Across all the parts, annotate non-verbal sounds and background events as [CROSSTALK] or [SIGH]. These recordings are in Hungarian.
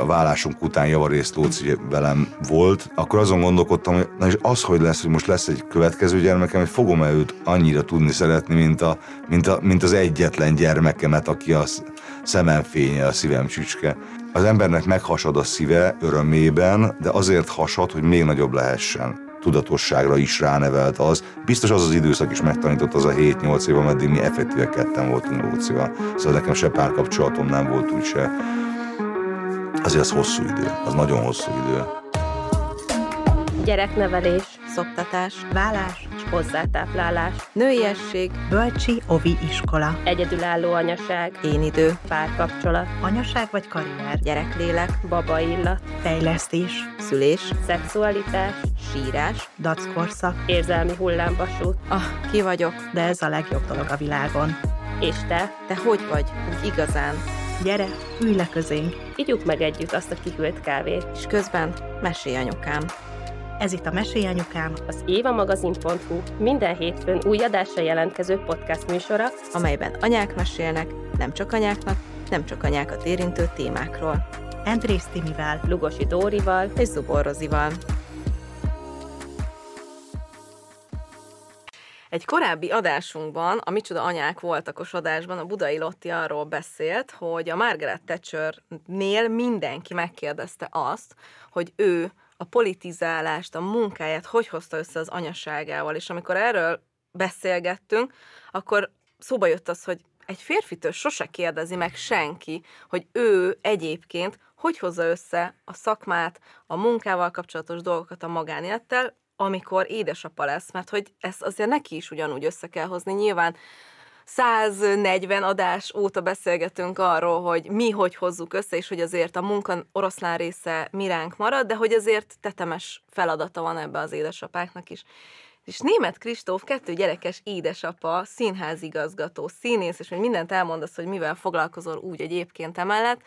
a vállásunk után javarészt Lóci velem volt, akkor azon gondolkodtam, hogy na és az, hogy lesz, hogy most lesz egy következő gyermekem, hogy fogom-e őt annyira tudni szeretni, mint, a, mint, a, mint az egyetlen gyermekemet, aki a szemem fénye, a szívem csücske. Az embernek meghasad a szíve örömében, de azért hasad, hogy még nagyobb lehessen tudatosságra is ránevelt az. Biztos az az időszak is megtanított az a 7-8 év, ameddig mi effektíve ketten voltunk Lócival. Szóval nekem se párkapcsolatom nem volt úgy Azért az hosszú idő, az nagyon hosszú idő. Gyereknevelés, szoktatás, vállás és hozzátáplálás, nőiesség, bölcsi, ovi iskola, egyedülálló anyaság, én idő, párkapcsolat, anyaság vagy karrier, gyereklélek, baba illat, fejlesztés, szülés, szexualitás, sírás, dackorszak, érzelmi hullámvasút. Ah, ki vagyok, de ez a legjobb dolog a világon. És te? Te hogy vagy? Úgy igazán? Gyere, ülj le közénk. Igyuk meg együtt azt a kihűlt kávét. És közben mesélj anyukám. Ez itt a Mesélj Anyukám, az évamagazin.hu minden hétfőn új adásra jelentkező podcast műsora, amelyben anyák mesélnek, nem csak anyáknak, nem csak anyákat érintő témákról. Andrész Timivel, Lugosi Dórival és Zubor Rozival. Egy korábbi adásunkban, a Micsoda Anyák voltakos adásban a Budai Lotti arról beszélt, hogy a Margaret Thatcher-nél mindenki megkérdezte azt, hogy ő a politizálást, a munkáját hogy hozta össze az anyaságával, és amikor erről beszélgettünk, akkor szóba jött az, hogy egy férfitől sose kérdezi meg senki, hogy ő egyébként hogy hozza össze a szakmát, a munkával kapcsolatos dolgokat a magánélettel, amikor édesapa lesz, mert hogy ezt azért neki is ugyanúgy össze kell hozni. Nyilván 140 adás óta beszélgetünk arról, hogy mi hogy hozzuk össze, és hogy azért a munka oroszlán része miránk marad, de hogy azért tetemes feladata van ebbe az édesapáknak is. És német Kristóf, kettő gyerekes édesapa, színházigazgató, színész, és hogy mindent elmondasz, hogy mivel foglalkozol úgy egyébként emellett,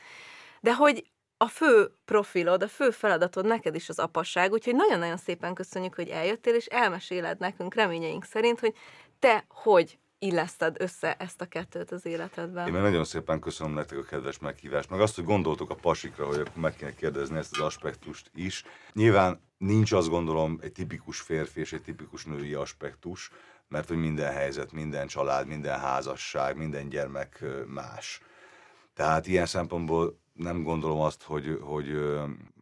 de hogy a fő profilod, a fő feladatod neked is az apasság, úgyhogy nagyon-nagyon szépen köszönjük, hogy eljöttél, és elmeséled nekünk reményeink szerint, hogy te hogy illeszted össze ezt a kettőt az életedben. Én nagyon szépen köszönöm nektek a kedves meghívást, meg azt, hogy gondoltok a pasikra, hogy akkor meg kéne kérdezni ezt az aspektust is. Nyilván nincs azt gondolom egy tipikus férfi és egy tipikus női aspektus, mert hogy minden helyzet, minden család, minden házasság, minden gyermek más. Tehát ilyen szempontból nem gondolom azt, hogy, hogy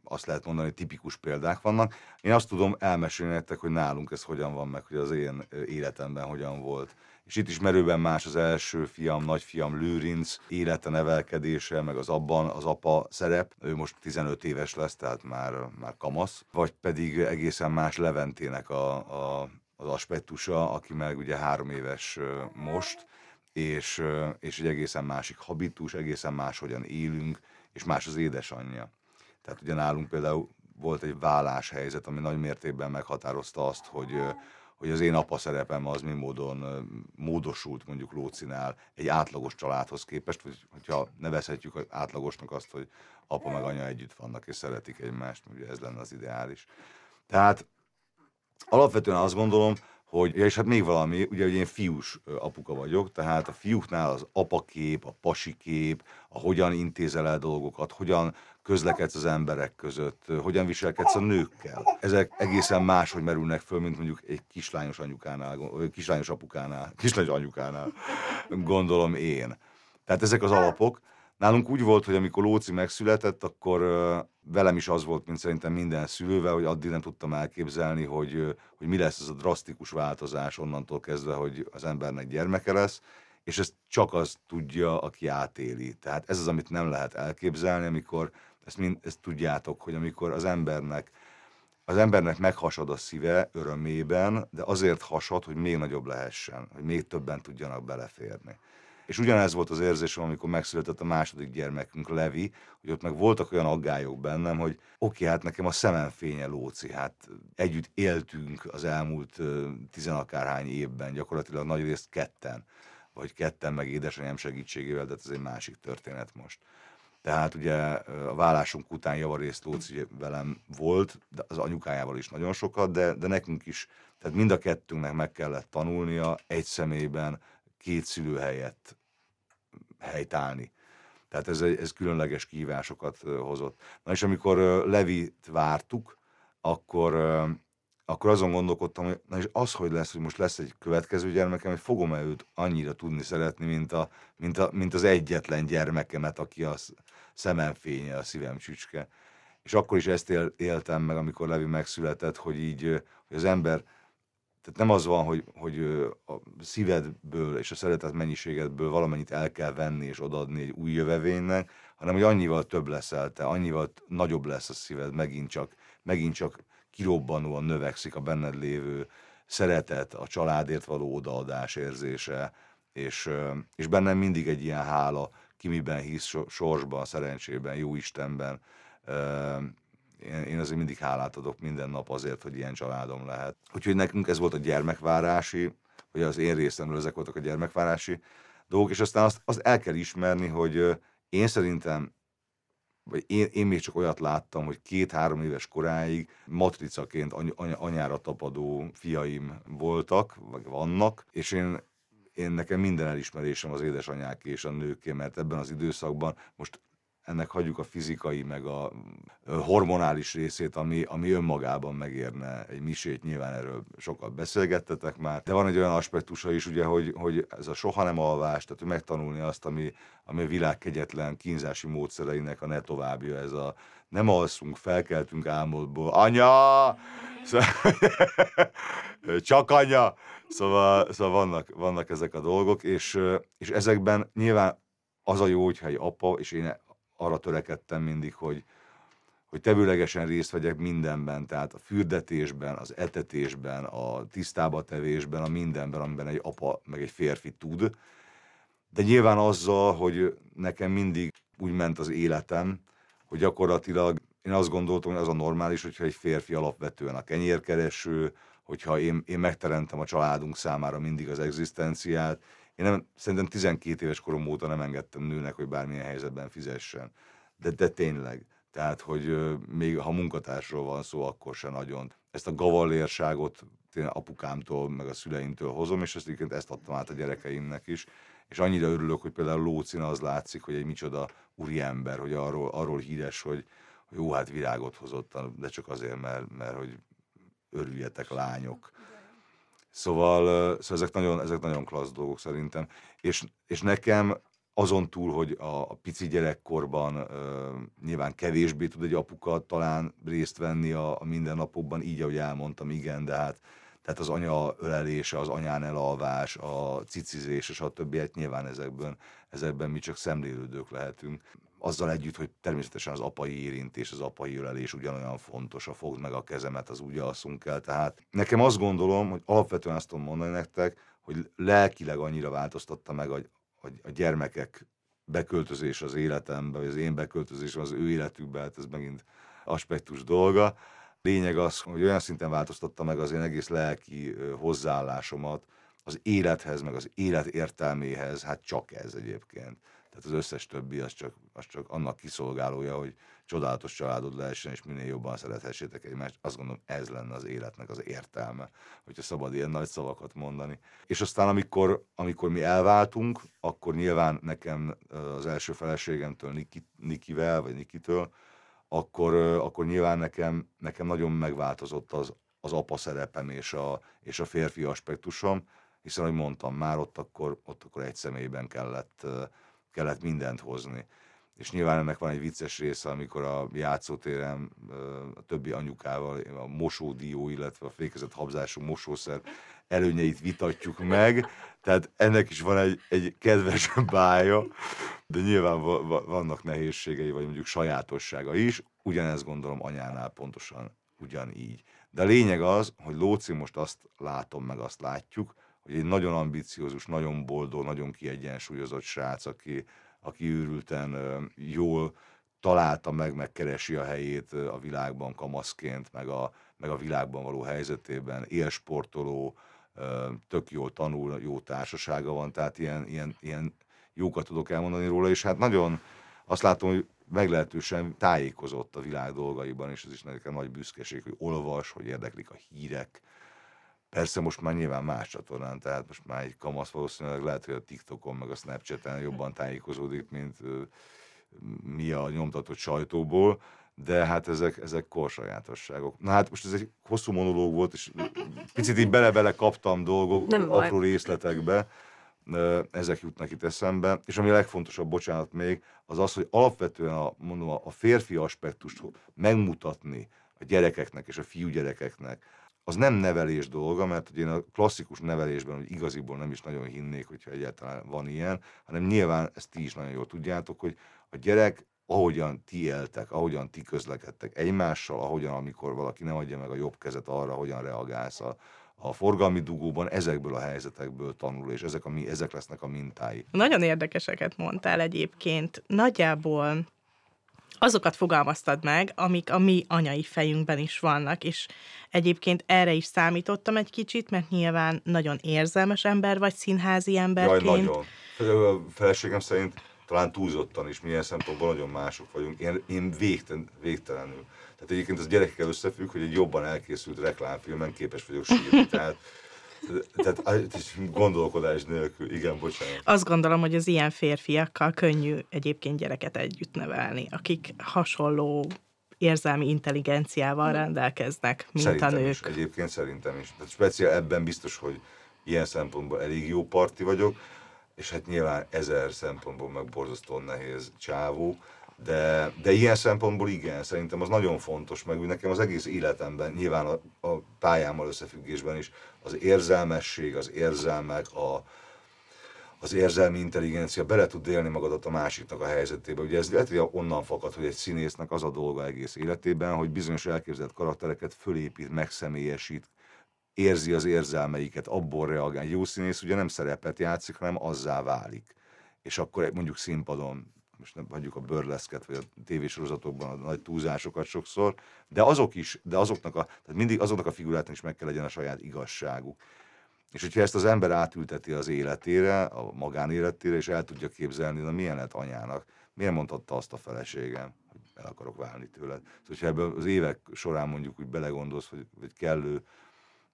azt lehet mondani, hogy tipikus példák vannak. Én azt tudom elmesélni nektek, hogy nálunk ez hogyan van meg, hogy az én életemben hogyan volt. És itt is merőben más az első fiam, nagyfiam Lőrinc élete, nevelkedése, meg az abban az apa szerep. Ő most 15 éves lesz, tehát már, már kamasz. Vagy pedig egészen más Leventének a, a, az aspektusa, aki meg ugye három éves most, és, és egy egészen másik habitus, egészen máshogyan élünk, és más az édesanyja. Tehát ugye nálunk például volt egy válláshelyzet, ami nagy mértékben meghatározta azt, hogy, hogy az én apa szerepem az mi módon módosult mondjuk Lócinál egy átlagos családhoz képest, vagy hogyha nevezhetjük átlagosnak azt, hogy apa meg anya együtt vannak és szeretik egymást, ugye ez lenne az ideális. Tehát alapvetően azt gondolom, hogy, ja, és hát még valami, ugye hogy én fiús apuka vagyok, tehát a fiúknál az apakép, a pasikép, a hogyan intézel el dolgokat, hogyan közlekedsz az emberek között, hogyan viselkedsz a nőkkel. Ezek egészen máshogy merülnek föl, mint mondjuk egy kislányos anyukánál, kislányos apukánál, kislányos anyukánál, gondolom én. Tehát ezek az alapok. Nálunk úgy volt, hogy amikor Lóci megszületett, akkor velem is az volt, mint szerintem minden szülővel, hogy addig nem tudtam elképzelni, hogy, hogy mi lesz ez a drasztikus változás onnantól kezdve, hogy az embernek gyermeke lesz, és ezt csak az tudja, aki átéli. Tehát ez az, amit nem lehet elképzelni, amikor ezt, mind, ezt tudjátok, hogy amikor az embernek az embernek meghasad a szíve örömében, de azért hasad, hogy még nagyobb lehessen, hogy még többen tudjanak beleférni. És ugyanez volt az érzésem, amikor megszületett a második gyermekünk, Levi, hogy ott meg voltak olyan aggályok bennem, hogy oké, hát nekem a szemem fénye Lóci, hát együtt éltünk az elmúlt tizenakárhány évben, gyakorlatilag nagy részt ketten, vagy ketten meg édesanyám segítségével, de ez egy másik történet most. Tehát ugye a vállásunk után javarészt Lóci velem volt, de az anyukájával is nagyon sokat, de, de nekünk is, tehát mind a kettőnknek meg kellett tanulnia egy személyben két szülő helyett helytállni. Tehát ez, ez különleges kihívásokat hozott. Na és amikor Levit vártuk, akkor, akkor azon gondolkodtam, hogy na és az, hogy lesz, hogy most lesz egy következő gyermekem, hogy fogom-e őt annyira tudni szeretni, mint, a, mint, a, mint az egyetlen gyermekemet, aki a szemem fénye, a szívem csücske. És akkor is ezt él, éltem meg, amikor Levi megszületett, hogy így hogy az ember, tehát nem az van, hogy, hogy a szívedből és a szeretet mennyiségedből valamennyit el kell venni és odaadni egy új jövevénynek, hanem hogy annyival több leszel te, annyival nagyobb lesz a szíved, megint csak, megint csak kirobbanóan növekszik a benned lévő szeretet, a családért való odaadás érzése, és, és bennem mindig egy ilyen hála, ki miben hisz sorsban, szerencsében, jó Istenben, én azért mindig hálát adok minden nap azért, hogy ilyen családom lehet. Úgyhogy nekünk ez volt a gyermekvárási, vagy az én részemről ezek voltak a gyermekvárási dolgok, és aztán azt, azt el kell ismerni, hogy én szerintem vagy én, én még csak olyat láttam, hogy két-három éves koráig matricaként any, any, anyára tapadó fiaim voltak, vagy vannak, és én, én nekem minden elismerésem az édesanyák és a nőké, mert ebben az időszakban most ennek hagyjuk a fizikai, meg a hormonális részét, ami, ami önmagában megérne egy misét, nyilván erről sokat beszélgettetek már, de van egy olyan aspektusa is, ugye, hogy, hogy ez a soha nem alvás, tehát hogy megtanulni azt, ami, ami a világ kegyetlen kínzási módszereinek a ne továbbja, ez a nem alszunk, felkeltünk álmodból, anya! [LAUGHS] Csak anya! Szóval, szóval vannak, vannak ezek a dolgok, és, és ezekben nyilván az a jó, hogyha egy apa, és én arra törekedtem mindig, hogy, hogy tevőlegesen részt vegyek mindenben, tehát a fürdetésben, az etetésben, a tisztába tevésben, a mindenben, amiben egy apa meg egy férfi tud. De nyilván azzal, hogy nekem mindig úgy ment az életem, hogy gyakorlatilag én azt gondoltam, hogy az a normális, hogyha egy férfi alapvetően a kenyérkereső, hogyha én, én megteremtem a családunk számára mindig az egzisztenciát, én nem, szerintem 12 éves korom óta nem engedtem nőnek, hogy bármilyen helyzetben fizessen. De, de tényleg. Tehát, hogy még ha munkatársról van szó, akkor se nagyon. Ezt a gavallérságot apukámtól, meg a szüleimtől hozom, és ezt egyébként ezt adtam át a gyerekeimnek is. És annyira örülök, hogy például Lócin az látszik, hogy egy micsoda úriember, hogy arról, arról híres, hogy, hogy jó, hát virágot hozott, de csak azért, mert, mert hogy örüljetek lányok. Szóval, szóval ezek, nagyon, ezek nagyon klassz dolgok szerintem. És, és nekem azon túl, hogy a, a pici gyerekkorban uh, nyilván kevésbé tud egy apuka talán részt venni a, a mindennapokban, így, ahogy elmondtam, igen, de hát tehát az anya ölelése, az anyán elalvás, a cicizés és a többi, hát nyilván ezekben, ezekben mi csak szemlélődők lehetünk azzal együtt, hogy természetesen az apai érintés, az apai ölelés ugyanolyan fontos, a fogd meg a kezemet, az úgy alszunk el. Tehát nekem azt gondolom, hogy alapvetően azt tudom mondani nektek, hogy lelkileg annyira változtatta meg a, a, a gyermekek beköltözés az életembe, vagy az én beköltözésem az ő életükbe, hát ez megint aspektus dolga. Lényeg az, hogy olyan szinten változtatta meg az én egész lelki hozzáállásomat az élethez, meg az élet értelméhez, hát csak ez egyébként. Tehát az összes többi az csak, az csak annak kiszolgálója, hogy csodálatos családod lehessen, és minél jobban szerethessétek egymást. Azt gondolom, ez lenne az életnek az értelme, hogyha szabad ilyen nagy szavakat mondani. És aztán, amikor, amikor mi elváltunk, akkor nyilván nekem az első feleségemtől, Niki, Nikivel, vagy Nikitől, akkor, akkor nyilván nekem, nekem nagyon megváltozott az, az apa szerepem és a, és a férfi aspektusom, hiszen, ahogy mondtam, már ott akkor, ott akkor egy személyben kellett kellett mindent hozni. És nyilván ennek van egy vicces része, amikor a játszótéren a többi anyukával a mosódió, illetve a fékezett habzású mosószer előnyeit vitatjuk meg. Tehát ennek is van egy, egy kedves bája, de nyilván vannak nehézségei, vagy mondjuk sajátossága is. Ugyanezt gondolom anyánál pontosan ugyanígy. De a lényeg az, hogy Lóci most azt látom, meg azt látjuk, hogy egy nagyon ambiciózus, nagyon boldog, nagyon kiegyensúlyozott srác, aki, aki őrülten jól találta meg, megkeresi a helyét a világban kamaszként, meg a, meg a világban való helyzetében, élsportoló, tök jól tanul, jó társasága van, tehát ilyen, ilyen, ilyen jókat tudok elmondani róla, és hát nagyon azt látom, hogy meglehetősen tájékozott a világ dolgaiban, és ez is nekem nagy büszkeség, hogy olvas, hogy érdeklik a hírek, Persze most már nyilván más csatornán, tehát most már egy kamasz valószínűleg lehet, hogy a TikTokon meg a Snapchaten jobban tájékozódik, mint, mi a nyomtatott sajtóból, de hát ezek, ezek korsajátosságok. Na hát most ez egy hosszú monológ volt, és picit így bele-bele kaptam dolgok, Nem apró baj. részletekbe, ezek jutnak itt eszembe, és ami a legfontosabb, bocsánat még, az az, hogy alapvetően a, mondom, a férfi aspektust megmutatni a gyerekeknek és a fiúgyerekeknek, az nem nevelés dolga, mert ugye én a klasszikus nevelésben, hogy igaziból nem is nagyon hinnék, hogyha egyáltalán van ilyen, hanem nyilván ezt ti is nagyon jól tudjátok, hogy a gyerek ahogyan ti éltek, ahogyan ti közlekedtek egymással, ahogyan amikor valaki nem adja meg a jobb kezet arra, hogyan reagálsz a, a forgalmi dugóban ezekből a helyzetekből tanul, és ezek, a, ezek lesznek a mintái. Nagyon érdekeseket mondtál egyébként. Nagyjából azokat fogalmaztad meg, amik a mi anyai fejünkben is vannak, és egyébként erre is számítottam egy kicsit, mert nyilván nagyon érzelmes ember vagy színházi emberként. Jaj, nagyon. A feleségem szerint talán túlzottan is, milyen szempontból nagyon mások vagyunk. Én, én végtelen, végtelenül. Tehát egyébként az gyerekekkel összefügg, hogy egy jobban elkészült reklámfilmen képes vagyok sírni. [LAUGHS] Tehát tehát gondolkodás nélkül, igen, bocsánat. Azt gondolom, hogy az ilyen férfiakkal könnyű egyébként gyereket együtt nevelni, akik hasonló érzelmi intelligenciával rendelkeznek, mint szerintem a nők. Is, egyébként szerintem is. Tehát speciál ebben biztos, hogy ilyen szempontból elég jó parti vagyok, és hát nyilván ezer szempontból meg borzasztóan nehéz csávó, de, de ilyen szempontból igen, szerintem az nagyon fontos, meg nekem az egész életemben, nyilván a, a pályámmal összefüggésben is, az érzelmesség, az érzelmek, a, az érzelmi intelligencia, bele tud élni magadat a másiknak a helyzetébe. Ugye ez lehet, hogy onnan fakad, hogy egy színésznek az a dolga egész életében, hogy bizonyos elképzelt karaktereket fölépít, megszemélyesít, érzi az érzelmeiket, abból reagál. Jó színész ugye nem szerepet játszik, hanem azzá válik. És akkor mondjuk színpadon most nem hagyjuk a bőrleszket, vagy a tévésorozatokban a nagy túlzásokat sokszor, de azok is, de azoknak a, tehát mindig azoknak a figurátnak is meg kell legyen a saját igazságuk. És hogyha ezt az ember átülteti az életére, a magánéletére, és el tudja képzelni, na milyen lett anyának, miért mondhatta azt a feleségem, hogy el akarok válni tőled. Szóval, hogyha ebből az évek során mondjuk úgy belegondolsz, hogy, hogy kellő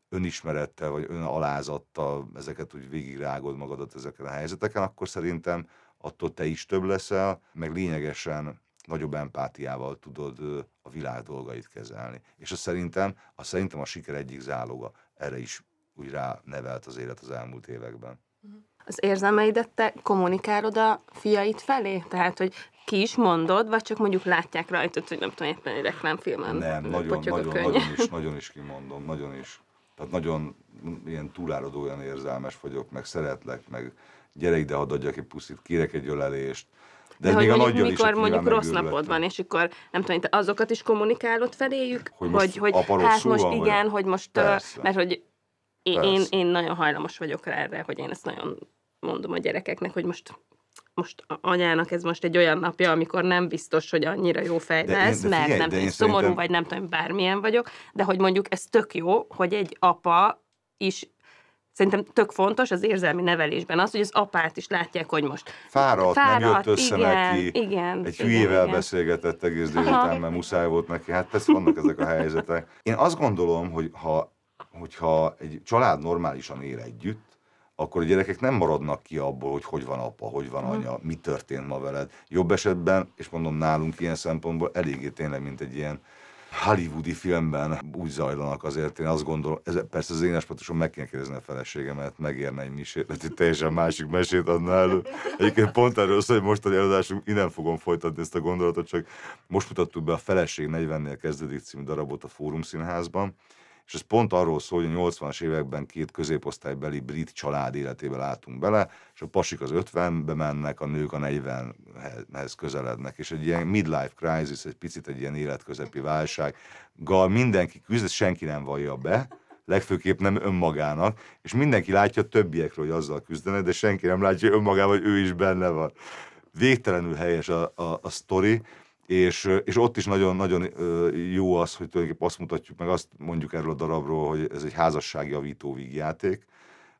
önismerettel, vagy önalázattal ezeket úgy végigrágod magadat ezeken a helyzeteken, akkor szerintem attól te is több leszel, meg lényegesen nagyobb empátiával tudod a világ dolgait kezelni. És azt szerintem, azt szerintem a siker egyik záloga. Erre is úgy rá nevelt az élet az elmúlt években. Az érzelmeidet te kommunikálod a fiait felé? Tehát, hogy ki is mondod, vagy csak mondjuk látják rajtad, hogy nem tudom, éppen egy reklámfilmen Nem, nagyon, nagyon, nagyon, is, [LAUGHS] nagyon is kimondom, nagyon is. Tehát nagyon ilyen túláradó olyan érzelmes vagyok, meg szeretlek, meg gyere ide, hadd adjak egy puszit, kérek egy ölelést. De, De még hogy a mondjuk, mikor is mondjuk rossz napod van, és akkor nem tudom, te azokat is kommunikálod feléjük? Hogy, most hogy, hogy hát most van, igen, vagy... hogy most, Persze. mert hogy én, én, én nagyon hajlamos vagyok rá erre, hogy én ezt nagyon mondom a gyerekeknek, hogy most most anyának ez most egy olyan napja, amikor nem biztos, hogy annyira jó fej de lesz, én, de figyelj, mert nem tudom, szomorú szerintem... vagy nem tudom, bármilyen vagyok, de hogy mondjuk ez tök jó, hogy egy apa is szerintem tök fontos az érzelmi nevelésben az, hogy az apát is látják, hogy most fáradt, fáradt nem jött össze igen, neki, igen, egy igen, hülyével igen. beszélgetett egész délután, mert muszáj volt neki. Hát persze vannak ezek a helyzetek. Én azt gondolom, hogy ha, hogyha egy család normálisan él együtt, akkor a gyerekek nem maradnak ki abból, hogy hogy van apa, hogy van anya, mi történt ma veled. Jobb esetben, és mondom nálunk ilyen szempontból eléggé tényleg, mint egy ilyen hollywoodi filmben úgy zajlanak azért, én azt gondolom, ez, persze az én aspektuson meg kéne kérdezni a feleségemet, megérne egy misét, mert egy teljesen másik mesét adna elő. Egyébként pont erről szól, hogy mostani előadásunk, innen fogom folytatni ezt a gondolatot, csak most mutattuk be a Feleség 40-nél kezdődik című darabot a Fórum Színházban, és ez pont arról szól, hogy a 80-as években két középosztálybeli brit család életébe látunk bele, és a pasik az 50-be mennek, a nők a 40-hez közelednek, és egy ilyen midlife crisis, egy picit egy ilyen életközepi válság, gal mindenki küzd, senki nem vallja be, legfőképp nem önmagának, és mindenki látja többiekről, hogy azzal küzdenek, de senki nem látja önmagával, hogy ő is benne van. Végtelenül helyes a, a, a sztori, és, és ott is nagyon-nagyon jó az, hogy tulajdonképpen azt mutatjuk meg, azt mondjuk erről a darabról, hogy ez egy házasságjavító vígjáték,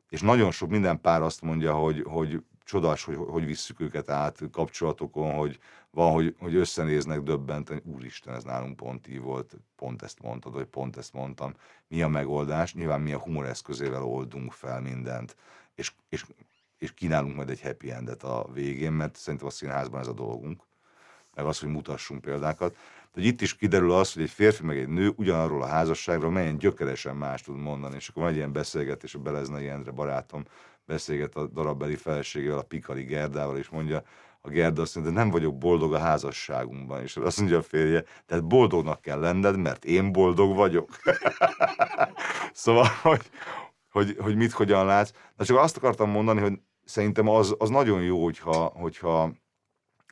és nagyon sok minden pár azt mondja, hogy, hogy csodás, hogy hogy visszük őket át kapcsolatokon, hogy van, hogy, hogy összenéznek döbbenten, úristen, ez nálunk pont így volt, pont ezt mondtad, vagy pont ezt mondtam. Mi a megoldás? Nyilván mi a humor eszközével oldunk fel mindent, és, és, és kínálunk majd egy happy endet a végén, mert szerintem a színházban ez a dolgunk meg az, hogy mutassunk példákat. De itt is kiderül az, hogy egy férfi meg egy nő ugyanarról a házasságról melyen gyökeresen más tud mondani. És akkor van egy ilyen beszélgetés, a Beleznai Endre barátom beszélget a darabbeli feleségével, a Pikali Gerdával, és mondja, a Gerda azt mondja, de nem vagyok boldog a házasságunkban. És azt mondja a férje, tehát boldognak kell lenned, mert én boldog vagyok. [LAUGHS] szóval, hogy, hogy, hogy mit hogyan látsz. De csak azt akartam mondani, hogy szerintem az, az nagyon jó, hogyha, hogyha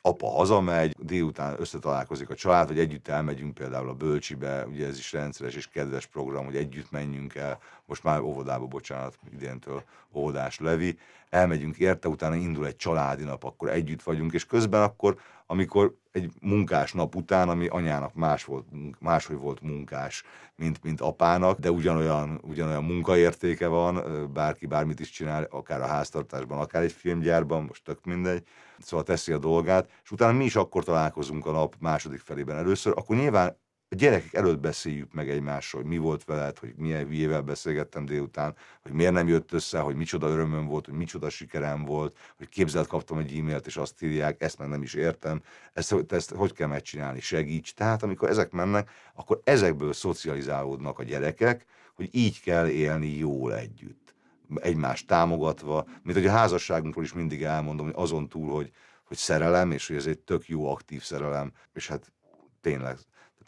apa hazamegy, délután összetalálkozik a család, vagy együtt elmegyünk például a bölcsibe, ugye ez is rendszeres és kedves program, hogy együtt menjünk el, most már óvodába, bocsánat, idéntől óvodás Levi, elmegyünk érte, utána indul egy családi nap, akkor együtt vagyunk, és közben akkor, amikor egy munkás nap után, ami anyának más volt, máshogy volt munkás, mint, mint apának, de ugyanolyan, ugyanolyan munkaértéke van, bárki bármit is csinál, akár a háztartásban, akár egy filmgyárban, most tök mindegy, szóval teszi a dolgát, és utána mi is akkor találkozunk a nap második felében először, akkor nyilván a gyerekek előtt beszéljük meg egymással, hogy mi volt veled, hogy milyen hülyével beszélgettem délután, hogy miért nem jött össze, hogy micsoda örömöm volt, hogy micsoda sikerem volt, hogy képzelt kaptam egy e-mailt, és azt írják, ezt meg nem is értem, ezt, ezt hogy kell megcsinálni, segíts. Tehát amikor ezek mennek, akkor ezekből szocializálódnak a gyerekek, hogy így kell élni jól együtt. Egymást támogatva, mint hogy a házasságunkról is mindig elmondom, hogy azon túl, hogy, hogy szerelem, és hogy ez egy tök jó aktív szerelem, és hát tényleg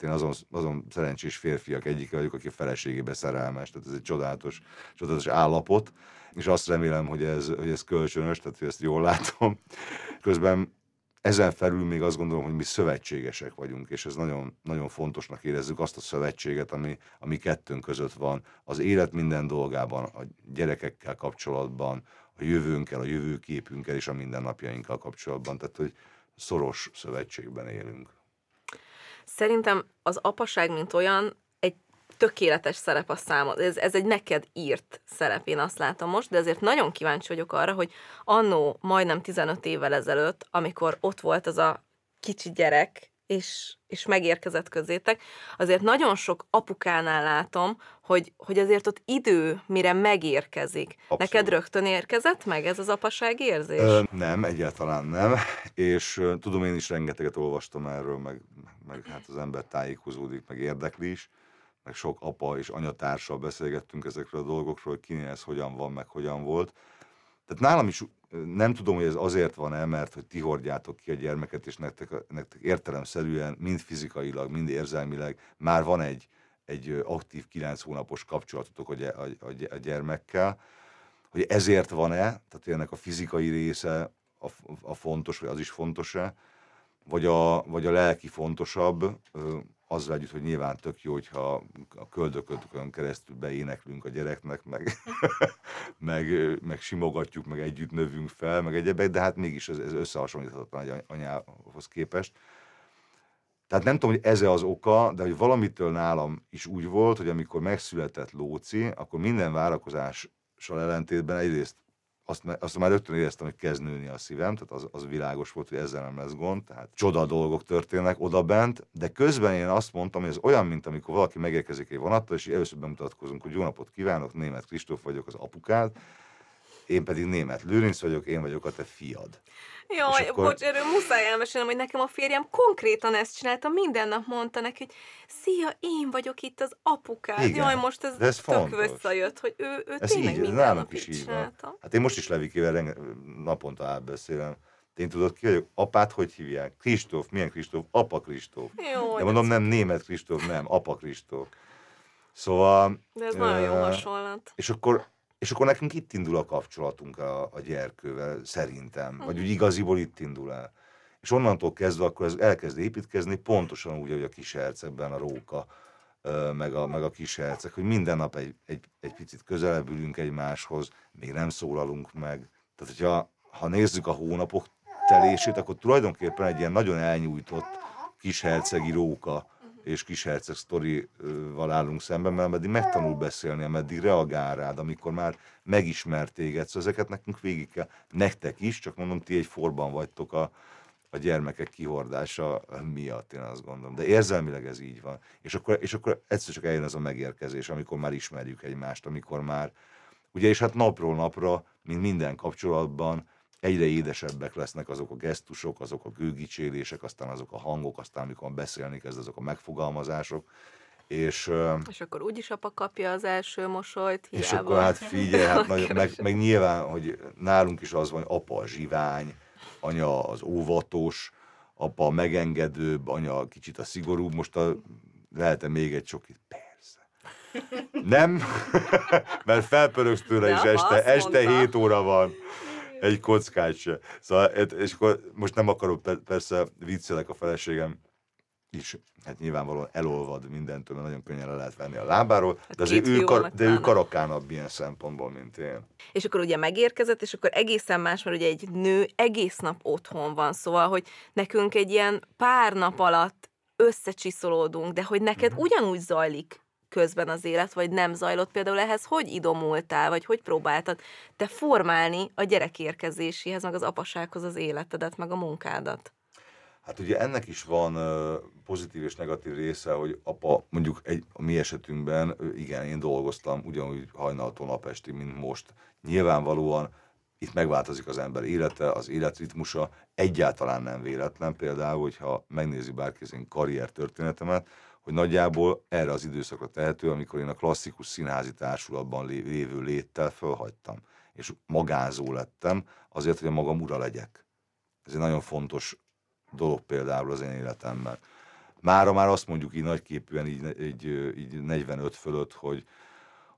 én azon, azon szerencsés férfiak egyike vagyok, aki a feleségébe szerelmes, tehát ez egy csodálatos, csodálatos állapot, és azt remélem, hogy ez, hogy ez kölcsönös, tehát hogy ezt jól látom. Közben ezen felül még azt gondolom, hogy mi szövetségesek vagyunk, és ez nagyon, nagyon fontosnak érezzük azt a szövetséget, ami, ami kettőnk között van, az élet minden dolgában, a gyerekekkel kapcsolatban, a jövőnkkel, a jövőképünkkel és a mindennapjainkkal kapcsolatban, tehát hogy szoros szövetségben élünk. Szerintem az apaság, mint olyan, egy tökéletes szerep a számod. Ez, ez egy neked írt szerep, én azt látom most, de azért nagyon kíváncsi vagyok arra, hogy annó majdnem 15 évvel ezelőtt, amikor ott volt az a kicsi gyerek, és, és megérkezett közétek, azért nagyon sok apukánál látom, hogy, hogy azért ott idő, mire megérkezik. Abszolút. Neked rögtön érkezett meg ez az apaság érzés? Ö, nem, egyáltalán nem, és uh, tudom, én is rengeteget olvastam erről, meg, meg hát az ember tájékozódik, meg érdekli is, meg sok apa és anyatársal beszélgettünk ezekről a dolgokról, hogy kinél ez hogyan van, meg hogyan volt. Tehát nálam is nem tudom, hogy ez azért van-e, mert hogy ti hordjátok ki a gyermeket, és nektek, nektek értelemszerűen mind fizikailag, mind érzelmileg már van egy, egy aktív kilenc hónapos kapcsolatotok a, a, a gyermekkel, hogy ezért van-e, tehát ennek a fizikai része a, a fontos, vagy az is fontos-e, vagy a, vagy a lelki fontosabb, azzal együtt, hogy nyilván tök jó, hogyha a köldökötökön keresztül beéneklünk a gyereknek, meg, [LAUGHS] meg, meg simogatjuk, meg együtt növünk fel, meg egyebek, de hát mégis ez, ez összehasonlíthatatlan egy anyához képest. Tehát nem tudom, hogy ez az oka, de hogy valamitől nálam is úgy volt, hogy amikor megszületett Lóci, akkor minden várakozással ellentétben egyrészt azt, azt már rögtön éreztem, hogy kezd nőni a szívem, tehát az, az világos volt, hogy ezzel nem lesz gond, tehát csoda dolgok történnek oda bent, de közben én azt mondtam, hogy ez olyan, mint amikor valaki megérkezik egy vonattal, és először bemutatkozunk, hogy jó napot kívánok, német Kristóf vagyok, az apukád, én pedig német Lőrinc vagyok, én vagyok a te fiad. Jaj, akkor... bocs, erről muszáj elmesélnem, hogy nekem a férjem konkrétan ezt csinálta, minden nap mondta neki, hogy szia, én vagyok itt az apukád. Igen, Jaj, most ez, ez tök fontos. visszajött, hogy ő, ő ez tényleg így, minden nap is így csinálta. Hát én most is Levikével naponta átbeszélem. Én tudod ki vagyok? Apát hogy hívják? Kristóf, milyen Kristóf? Apa Kristóf. Jó, De mondom, nem német Kristóf, nem, apa Kristóf. Szóval... De ez uh, nagyon jó hasonlat. És akkor és akkor nekünk itt indul a kapcsolatunk a, a gyerkővel, szerintem. Vagy úgy igaziból itt indul el. És onnantól kezdve akkor ez elkezd építkezni, pontosan úgy, hogy a kis hercegben a róka, meg a, meg a kis herceg, hogy minden nap egy, egy, egy picit közelebb ülünk egymáshoz, még nem szólalunk meg. Tehát, hogyha ha nézzük a hónapok telését, akkor tulajdonképpen egy ilyen nagyon elnyújtott kis hercegi róka és kisherceg sztorival állunk szemben, mert ameddig megtanul beszélni, ameddig reagál rád, amikor már megismert téged, szóval ezeket nekünk végig kell, nektek is, csak mondom, ti egy forban vagytok a, a gyermekek kihordása miatt, én azt gondolom. De érzelmileg ez így van. És akkor, és akkor egyszer csak eljön ez a megérkezés, amikor már ismerjük egymást, amikor már, ugye, és hát napról napra, mint minden kapcsolatban, egyre édesebbek lesznek azok a gesztusok, azok a gőgicsélések, aztán azok a hangok, aztán amikor beszélni kezd, azok a megfogalmazások. És, és akkor úgyis apa kapja az első mosolyt, hiába. És akkor hát figyelj, hát nagy, meg, meg, nyilván, hogy nálunk is az van, hogy apa a zsivány, anya az óvatos, apa a megengedőbb, anya kicsit a szigorúbb, most a, lehet-e még egy csokit? Persze. Nem, [LAUGHS] mert felpörögsz tőle, és este, este 7 óra van egy kockát se. Szóval, és akkor most nem akarok, persze viccelek a feleségem, is, hát nyilvánvalóan elolvad mindentől, mert nagyon könnyen le lehet venni a lábáról, hát de azért ő, kar, de ő karakánabb ilyen szempontból, mint én. És akkor ugye megérkezett, és akkor egészen más, mert ugye egy nő egész nap otthon van, szóval, hogy nekünk egy ilyen pár nap alatt összecsiszolódunk, de hogy neked mm. ugyanúgy zajlik közben az élet, vagy nem zajlott például ehhez, hogy idomultál, vagy hogy próbáltad te formálni a gyerek érkezéséhez, meg az apasághoz az életedet, meg a munkádat? Hát ugye ennek is van pozitív és negatív része, hogy apa, mondjuk egy, a mi esetünkben, igen, én dolgoztam ugyanúgy hajnaltól napesti, mint most. Nyilvánvalóan itt megváltozik az ember élete, az életritmusa, egyáltalán nem véletlen például, hogyha megnézi bárki az én karrier történetemet, hogy nagyjából erre az időszakra tehető, amikor én a klasszikus színházi társulatban lévő léttel fölhagytam, és magázó lettem, azért, hogy a magam ura legyek. Ez egy nagyon fontos dolog például az én életemben. Mára már azt mondjuk így nagyképűen, így, így, így 45 fölött, hogy,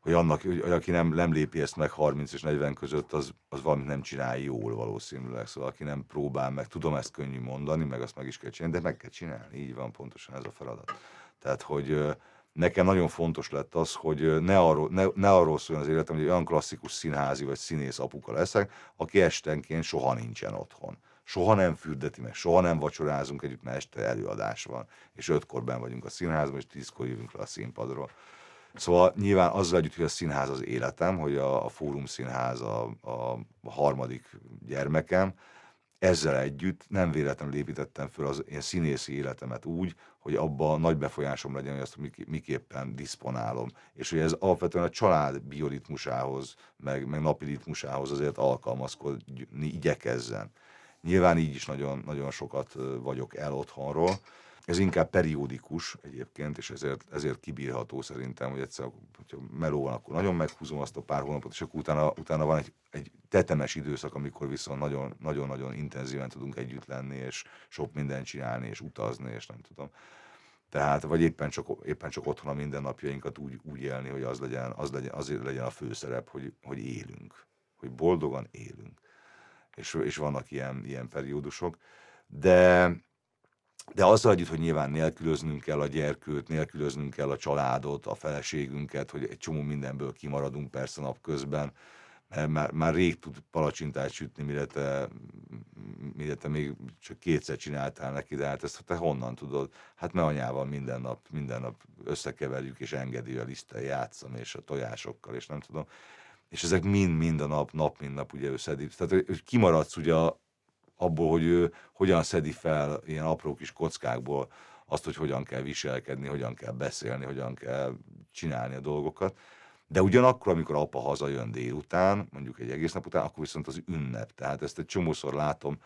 hogy annak, hogy aki nem, nem lépi ezt meg 30 és 40 között, az, az valamit nem csinál jól valószínűleg. Szóval aki nem próbál meg, tudom ezt könnyű mondani, meg azt meg is kell csinálni, de meg kell csinálni. Így van pontosan ez a feladat. Tehát, hogy nekem nagyon fontos lett az, hogy ne arról, ne, ne arról szóljon az életem, hogy olyan klasszikus színházi vagy színész apuka leszek, aki estenként soha nincsen otthon soha nem fürdeti meg, soha nem vacsorázunk együtt, mert este előadás van, és ötkor ben vagyunk a színházban, és tízkor jövünk le a színpadról. Szóval nyilván azzal együtt, hogy a színház az életem, hogy a, a Fórum Színház a, a, harmadik gyermekem, ezzel együtt nem véletlenül építettem föl az én színészi életemet úgy, hogy abban nagy befolyásom legyen, hogy azt miképpen diszponálom. És hogy ez alapvetően a család bioritmusához, meg, meg napi ritmusához azért alkalmazkodni igyekezzen. Nyilván így is nagyon, nagyon sokat vagyok el otthonról. Ez inkább periódikus egyébként, és ezért, ezért kibírható szerintem, hogy egyszer, hogyha meló van, akkor nagyon meghúzom azt a pár hónapot, és akkor utána, utána van egy, egy tetemes időszak, amikor viszont nagyon, nagyon-nagyon intenzíven tudunk együtt lenni, és sok mindent csinálni, és utazni, és nem tudom. Tehát, vagy éppen csak, éppen csak otthon a mindennapjainkat úgy, úgy élni, hogy az legyen, az legyen, azért legyen a főszerep, hogy, hogy élünk, hogy boldogan élünk. És, és vannak ilyen, ilyen periódusok, de, de azzal együtt, hogy nyilván nélkülöznünk kell a gyerkőt, nélkülöznünk kell a családot, a feleségünket, hogy egy csomó mindenből kimaradunk persze napközben, mert már, már rég tud palacsintát sütni, mire te, mire te még csak kétszer csináltál neki, de hát ezt te honnan tudod? Hát mert anyával minden nap, minden nap összekeverjük, és engedi a lisztel játszom, és a tojásokkal, és nem tudom és ezek mind-mind a nap, nap mint nap ugye ő szedi. Tehát hogy kimaradsz ugye abból, hogy ő hogyan szedi fel ilyen apró kis kockákból azt, hogy hogyan kell viselkedni, hogyan kell beszélni, hogyan kell csinálni a dolgokat. De ugyanakkor, amikor apa hazajön délután, mondjuk egy egész nap után, akkor viszont az ünnep. Tehát ezt egy csomószor látom,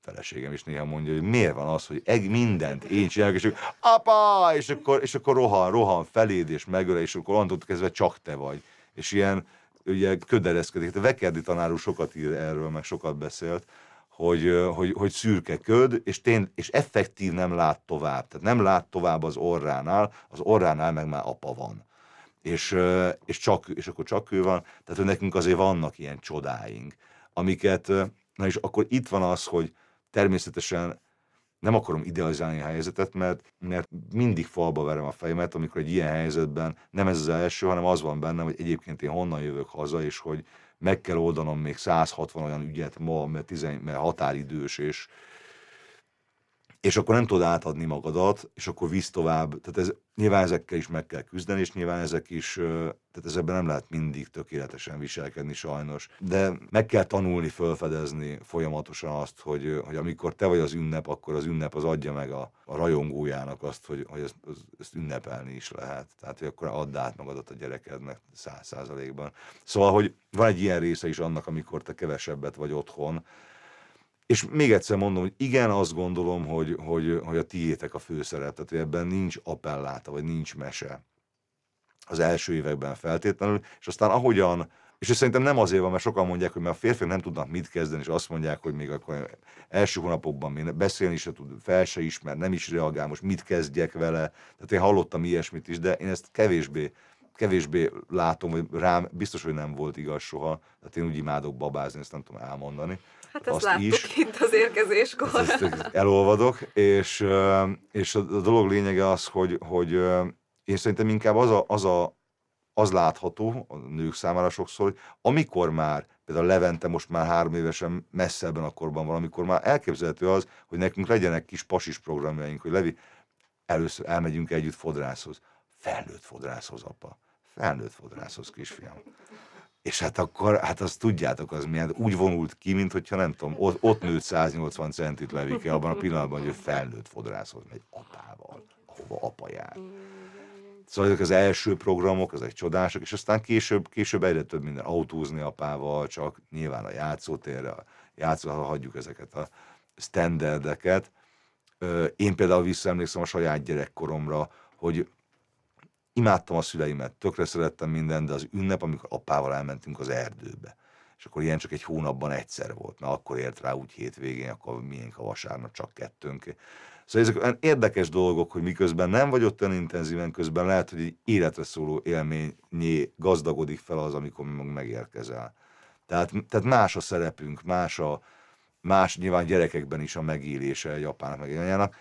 feleségem is néha mondja, hogy miért van az, hogy eg mindent én csinálok, és akkor apa, és akkor, és akkor rohan, rohan feléd, és megöl, és akkor onnantól kezdve csak te vagy. És ilyen, ugye ködereszkedik. A Vekerdi tanár sokat ír erről, meg sokat beszélt, hogy, hogy, hogy szürke köd, és, tény, és effektív nem lát tovább. Tehát nem lát tovább az orránál, az orránál meg már apa van. És, és, csak, és akkor csak ő van. Tehát hogy nekünk azért vannak ilyen csodáink, amiket, na és akkor itt van az, hogy természetesen nem akarom idealizálni a helyzetet, mert, mert mindig falba verem a fejemet, amikor egy ilyen helyzetben nem ez az első, hanem az van bennem, hogy egyébként én honnan jövök haza, és hogy meg kell oldanom még 160 olyan ügyet ma, mert, 10, mert határidős, és, és akkor nem tudod átadni magadat, és akkor visz tovább. Tehát ez, nyilván ezekkel is meg kell küzdeni, és nyilván ezek is, tehát ezekben nem lehet mindig tökéletesen viselkedni sajnos. De meg kell tanulni, felfedezni folyamatosan azt, hogy, hogy amikor te vagy az ünnep, akkor az ünnep az adja meg a, a rajongójának azt, hogy, hogy ezt, ezt ünnepelni is lehet. Tehát, hogy akkor add át magadat a gyerekednek száz százalékban. Szóval, hogy van egy ilyen része is annak, amikor te kevesebbet vagy otthon, és még egyszer mondom, hogy igen, azt gondolom, hogy, hogy, hogy a tiétek a főszerep, tehát ebben nincs appelláta, vagy nincs mese az első években feltétlenül, és aztán ahogyan, és ez szerintem nem azért van, mert sokan mondják, hogy mert a férfiak nem tudnak mit kezdeni, és azt mondják, hogy még akkor első hónapokban még beszélni se tud, fel se ismer, nem is reagál, most mit kezdjek vele. Tehát én hallottam ilyesmit is, de én ezt kevésbé kevésbé látom, hogy rám biztos, hogy nem volt igaz soha. Tehát én úgy imádok babázni, ezt nem tudom elmondani. Hát ezt azt láttuk is. itt az érkezéskor. Ezt, ezt elolvadok, és, és a dolog lényege az, hogy, hogy én szerintem inkább az, a, az, a, az látható a nők számára sokszor, hogy amikor már, például Levente most már három évesen messze ebben a korban van, amikor már elképzelhető az, hogy nekünk legyenek kis pasis programjaink, hogy Levi, először elmegyünk együtt fodrászhoz. Felnőtt fodrászhoz, apa. Felnőtt fodrászhoz, kisfiam. És hát akkor, hát azt tudjátok, az milyen, úgy vonult ki, mint hogyha nem tudom, ott, ott nőtt 180 centit levike abban a pillanatban, hogy ő felnőtt fodrászhoz megy apával, ahova apa jár. Szóval ezek az első programok, ezek csodások, és aztán később, később egyre több minden autózni apával, csak nyilván a játszótérre, a játszótérre hagyjuk ezeket a standardeket. Én például visszaemlékszem a saját gyerekkoromra, hogy imádtam a szüleimet, tökre szerettem minden, de az ünnep, amikor apával elmentünk az erdőbe. És akkor ilyen csak egy hónapban egyszer volt, mert akkor ért rá úgy hétvégén, akkor milyen a vasárnap csak kettőnk. Szóval ezek olyan érdekes dolgok, hogy miközben nem vagy ott olyan intenzíven, közben lehet, hogy egy életre szóló élményé gazdagodik fel az, amikor megérkezel. Tehát, tehát más a szerepünk, más a, más nyilván gyerekekben is a megélése egy apának meg anyának,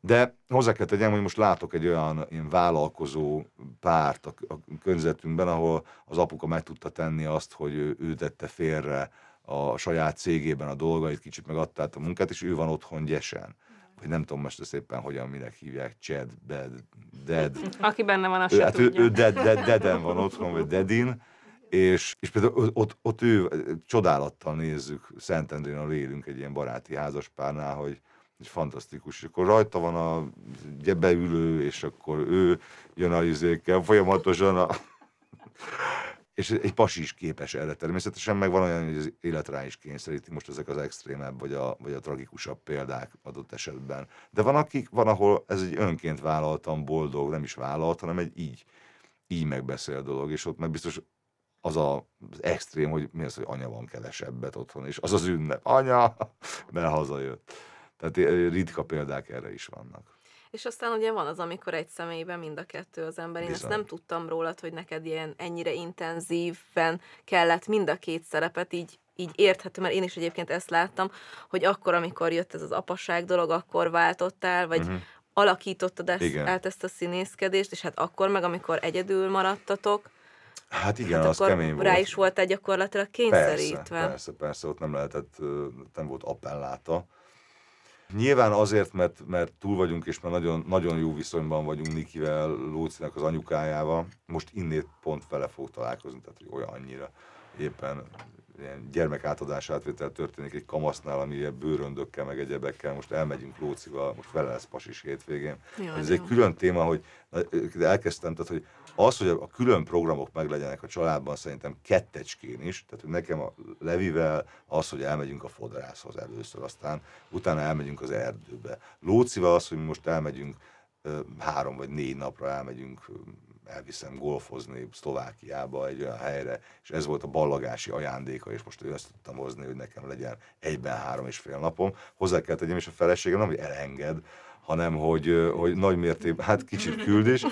de hozzá kell tegyem, hogy most látok egy olyan ilyen vállalkozó párt a, a környezetünkben, ahol az apuka meg tudta tenni azt, hogy ő, ő tette félre a saját cégében a dolgait, kicsit megadta át a munkát, és ő van otthon gyesen. Vagy nem tudom most ezt éppen hogyan minek hívják, Chad, Bed, Dead. Aki benne van, az ő, hát ő, ő dead, dead, Deaden van otthon, vagy Deadin, és, és például ott, ott ő csodálattal nézzük, Szentendrén a lélünk egy ilyen baráti házaspárnál, hogy, és fantasztikus. És akkor rajta van a beülő, és akkor ő jön a izékkel, folyamatosan a... és egy pasi is képes erre természetesen, meg van olyan, hogy az élet rá is kényszeríti, most ezek az extrémebb, vagy a, vagy a tragikusabb példák adott esetben. De van, akik, van, ahol ez egy önként vállaltam boldog, nem is vállalt, hanem egy így, így megbeszél dolog, és ott meg biztos az a, az extrém, hogy mi az, hogy anya van kevesebbet otthon, és az az ünnep, anya, mert hazajött. Tehát ritka példák erre is vannak. És aztán ugye van az, amikor egy személyben mind a kettő az ember. Én Bizony. ezt nem tudtam rólad, hogy neked ilyen ennyire intenzíven kellett mind a két szerepet így így érthető, mert én is egyébként ezt láttam, hogy akkor, amikor jött ez az apaság dolog, akkor váltottál, vagy uh-huh. alakítottad ezt, igen. át ezt a színészkedést, és hát akkor meg, amikor egyedül maradtatok, Hát igen, hát az kemény volt. Rá is volt egy gyakorlatilag kényszerítve. Persze, persze, persze, ott nem lehetett, nem volt appelláta. Nyilván azért, mert, mert túl vagyunk, és már nagyon, nagyon jó viszonyban vagyunk Nikivel, Lócinak az anyukájával. Most innét pont vele fog találkozni, tehát hogy olyan annyira éppen ilyen gyermekátadás átvétel történik egy kamasznál, ami ilyen bőröndökkel, meg egyebekkel, most elmegyünk Lócival, most vele lesz pasis hétvégén. Jó, Ez jó. egy külön téma, hogy elkezdtem, tehát hogy az, hogy a külön programok meglegyenek a családban, szerintem kettecskén is, tehát hogy nekem a Levivel az, hogy elmegyünk a fodrászhoz először, aztán utána elmegyünk az erdőbe. Lócival az, hogy most elmegyünk három vagy négy napra elmegyünk elviszem golfozni Szlovákiába egy olyan helyre, és ez volt a ballagási ajándéka, és most ezt tudtam hozni, hogy nekem legyen egyben három és fél napom. Hozzá kell tegyem, és a feleségem nem, hogy elenged, hanem hogy, hogy nagy mértékben, hát kicsit küld is,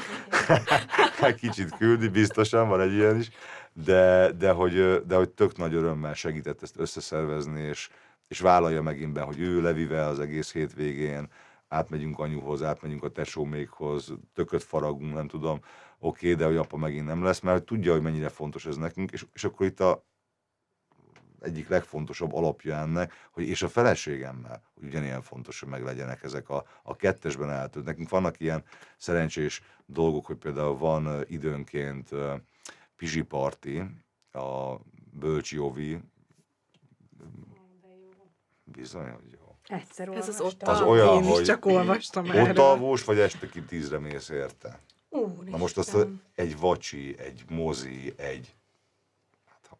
[LAUGHS] kicsit küldi, biztosan van egy ilyen is, de, de, hogy, de hogy tök nagy örömmel segített ezt összeszervezni, és, és vállalja megint be, hogy ő Levivel az egész hétvégén, átmegyünk anyuhoz, átmegyünk a tesómékhoz, tököt faragunk, nem tudom, oké, okay, de hogy apa megint nem lesz, mert tudja, hogy mennyire fontos ez nekünk, és, és akkor itt a egyik legfontosabb alapja ennek, hogy és a feleségemmel, hogy ugyanilyen fontos, hogy meglegyenek ezek a, a kettesben eltölt. Nekünk vannak ilyen szerencsés dolgok, hogy például van időnként Pizsi Parti, a Bölcsi Ovi, bizony, hogy jó. Egyszer Ez az ott Az olyan, Én is hogy csak olvastam ott alvós, vagy este ki tízre mész érte? Úristen. Na most azt egy vacsi, egy mozi, egy hát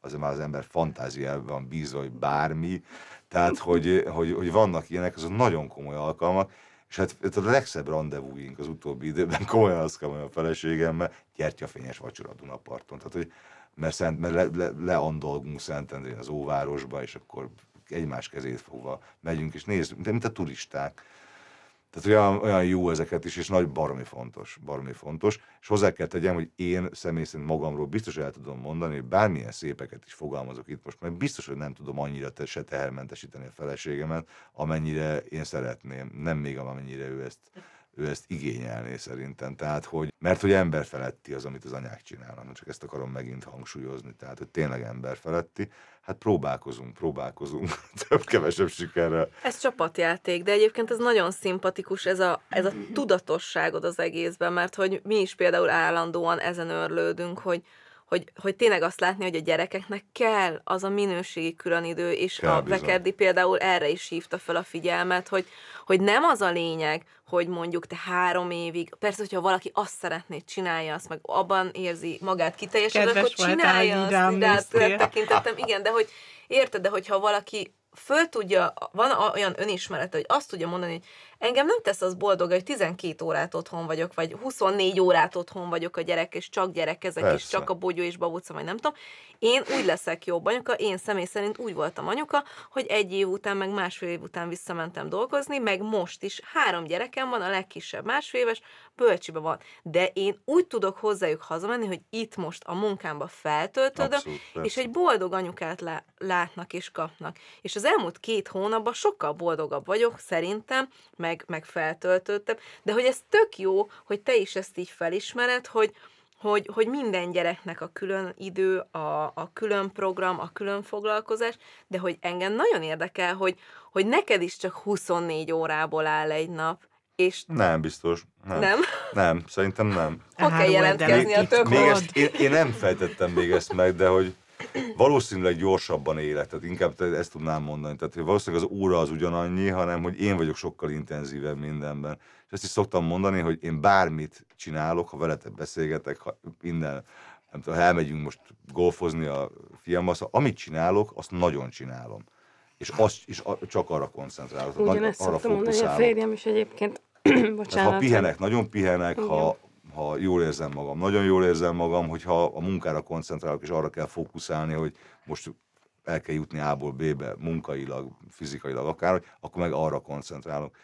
azért már az ember fantáziában bízva, hogy bármi, tehát hogy, hogy, hogy vannak ilyenek, azok nagyon komoly alkalmak, és hát a legszebb rendezvúink az utóbbi időben komolyan azt kell a feleségemmel, gyertyafényes vacsora Dunaparton. Tehát, hogy mert, szent, mert le, le, leandolgunk Szentendrén az óvárosba, és akkor egymás kezét fogva megyünk, és nézzük, de mint a turisták. Tehát olyan, olyan jó ezeket is, és nagy baromi fontos, baromi fontos. És hozzá kell tegyem, hogy én személy szerint magamról biztos el tudom mondani, hogy bármilyen szépeket is fogalmazok itt most, mert biztos, hogy nem tudom annyira te, se tehermentesíteni a feleségemet, amennyire én szeretném, nem még amennyire ő ezt, ő ezt igényelné szerintem. Tehát, hogy, mert hogy ember feletti az, amit az anyák csinálnak. Csak ezt akarom megint hangsúlyozni. Tehát, hogy tényleg ember feletti. Hát próbálkozunk, próbálkozunk. [LAUGHS] Több-kevesebb sikerrel. Ez csapatjáték, de egyébként ez nagyon szimpatikus, ez a, ez a tudatosságod az egészben, mert hogy mi is például állandóan ezen örlődünk, hogy, hogy, hogy tényleg azt látni, hogy a gyerekeknek kell az a minőségi különidő, és Kell a bizony. Vekerdi például erre is hívta fel a figyelmet, hogy, hogy nem az a lényeg, hogy mondjuk te három évig, persze, hogyha valaki azt szeretné, csinálja azt, meg abban érzi magát kiteljesedve, akkor voltál, csinálja hogy azt, rád néztél. tekintettem, igen, de hogy érted, de hogyha valaki föl tudja, van olyan önismerete, hogy azt tudja mondani, hogy engem nem tesz az boldog, hogy 12 órát otthon vagyok, vagy 24 órát otthon vagyok a gyerek, és csak gyerekezek, és Persze. csak a bogyó és babuca, vagy nem tudom. Én úgy leszek jobb anyuka, én személy szerint úgy voltam anyuka, hogy egy év után, meg másfél év után visszamentem dolgozni, meg most is három gyerekem van, a legkisebb másfél éves, bölcsibe van. De én úgy tudok hozzájuk hazamenni, hogy itt most a munkámba Abszolút, és egy boldog anyukát lá- látnak és kapnak. És az elmúlt két hónapban sokkal boldogabb vagyok, szerintem, meg, meg feltöltöttebb, de hogy ez tök jó, hogy te is ezt így felismered, hogy, hogy, hogy minden gyereknek a külön idő, a, a külön program, a külön foglalkozás, de hogy engem nagyon érdekel, hogy, hogy neked is csak 24 órából áll egy nap, és Nem, biztos. Nem. nem? Nem, szerintem nem. Hol kell jelentkezni a több Még ezt, én, én nem fejtettem még ezt meg, de hogy valószínűleg gyorsabban élek, tehát inkább ezt tudnám mondani. Tehát hogy valószínűleg az óra az ugyanannyi, hanem hogy én vagyok sokkal intenzívebb mindenben. És ezt is szoktam mondani, hogy én bármit csinálok, ha veletek beszélgetek, ha minden, nem tudom, ha elmegyünk most golfozni a fiammal, szóval amit csinálok, azt nagyon csinálom. És, azt, és a- csak arra koncentrálok, tehát Ugyanezt arra szoktam mondani, a fókuszálok. férjem is egyébként, [CLEARS THROAT] Tehát bocsánat. ha pihenek, nagyon pihenek, ha, ha jól érzem magam, nagyon jól érzem magam, hogyha a munkára koncentrálok, és arra kell fókuszálni, hogy most el kell jutni A-ból B-be, munkailag, fizikailag akár, akkor meg arra koncentrálok.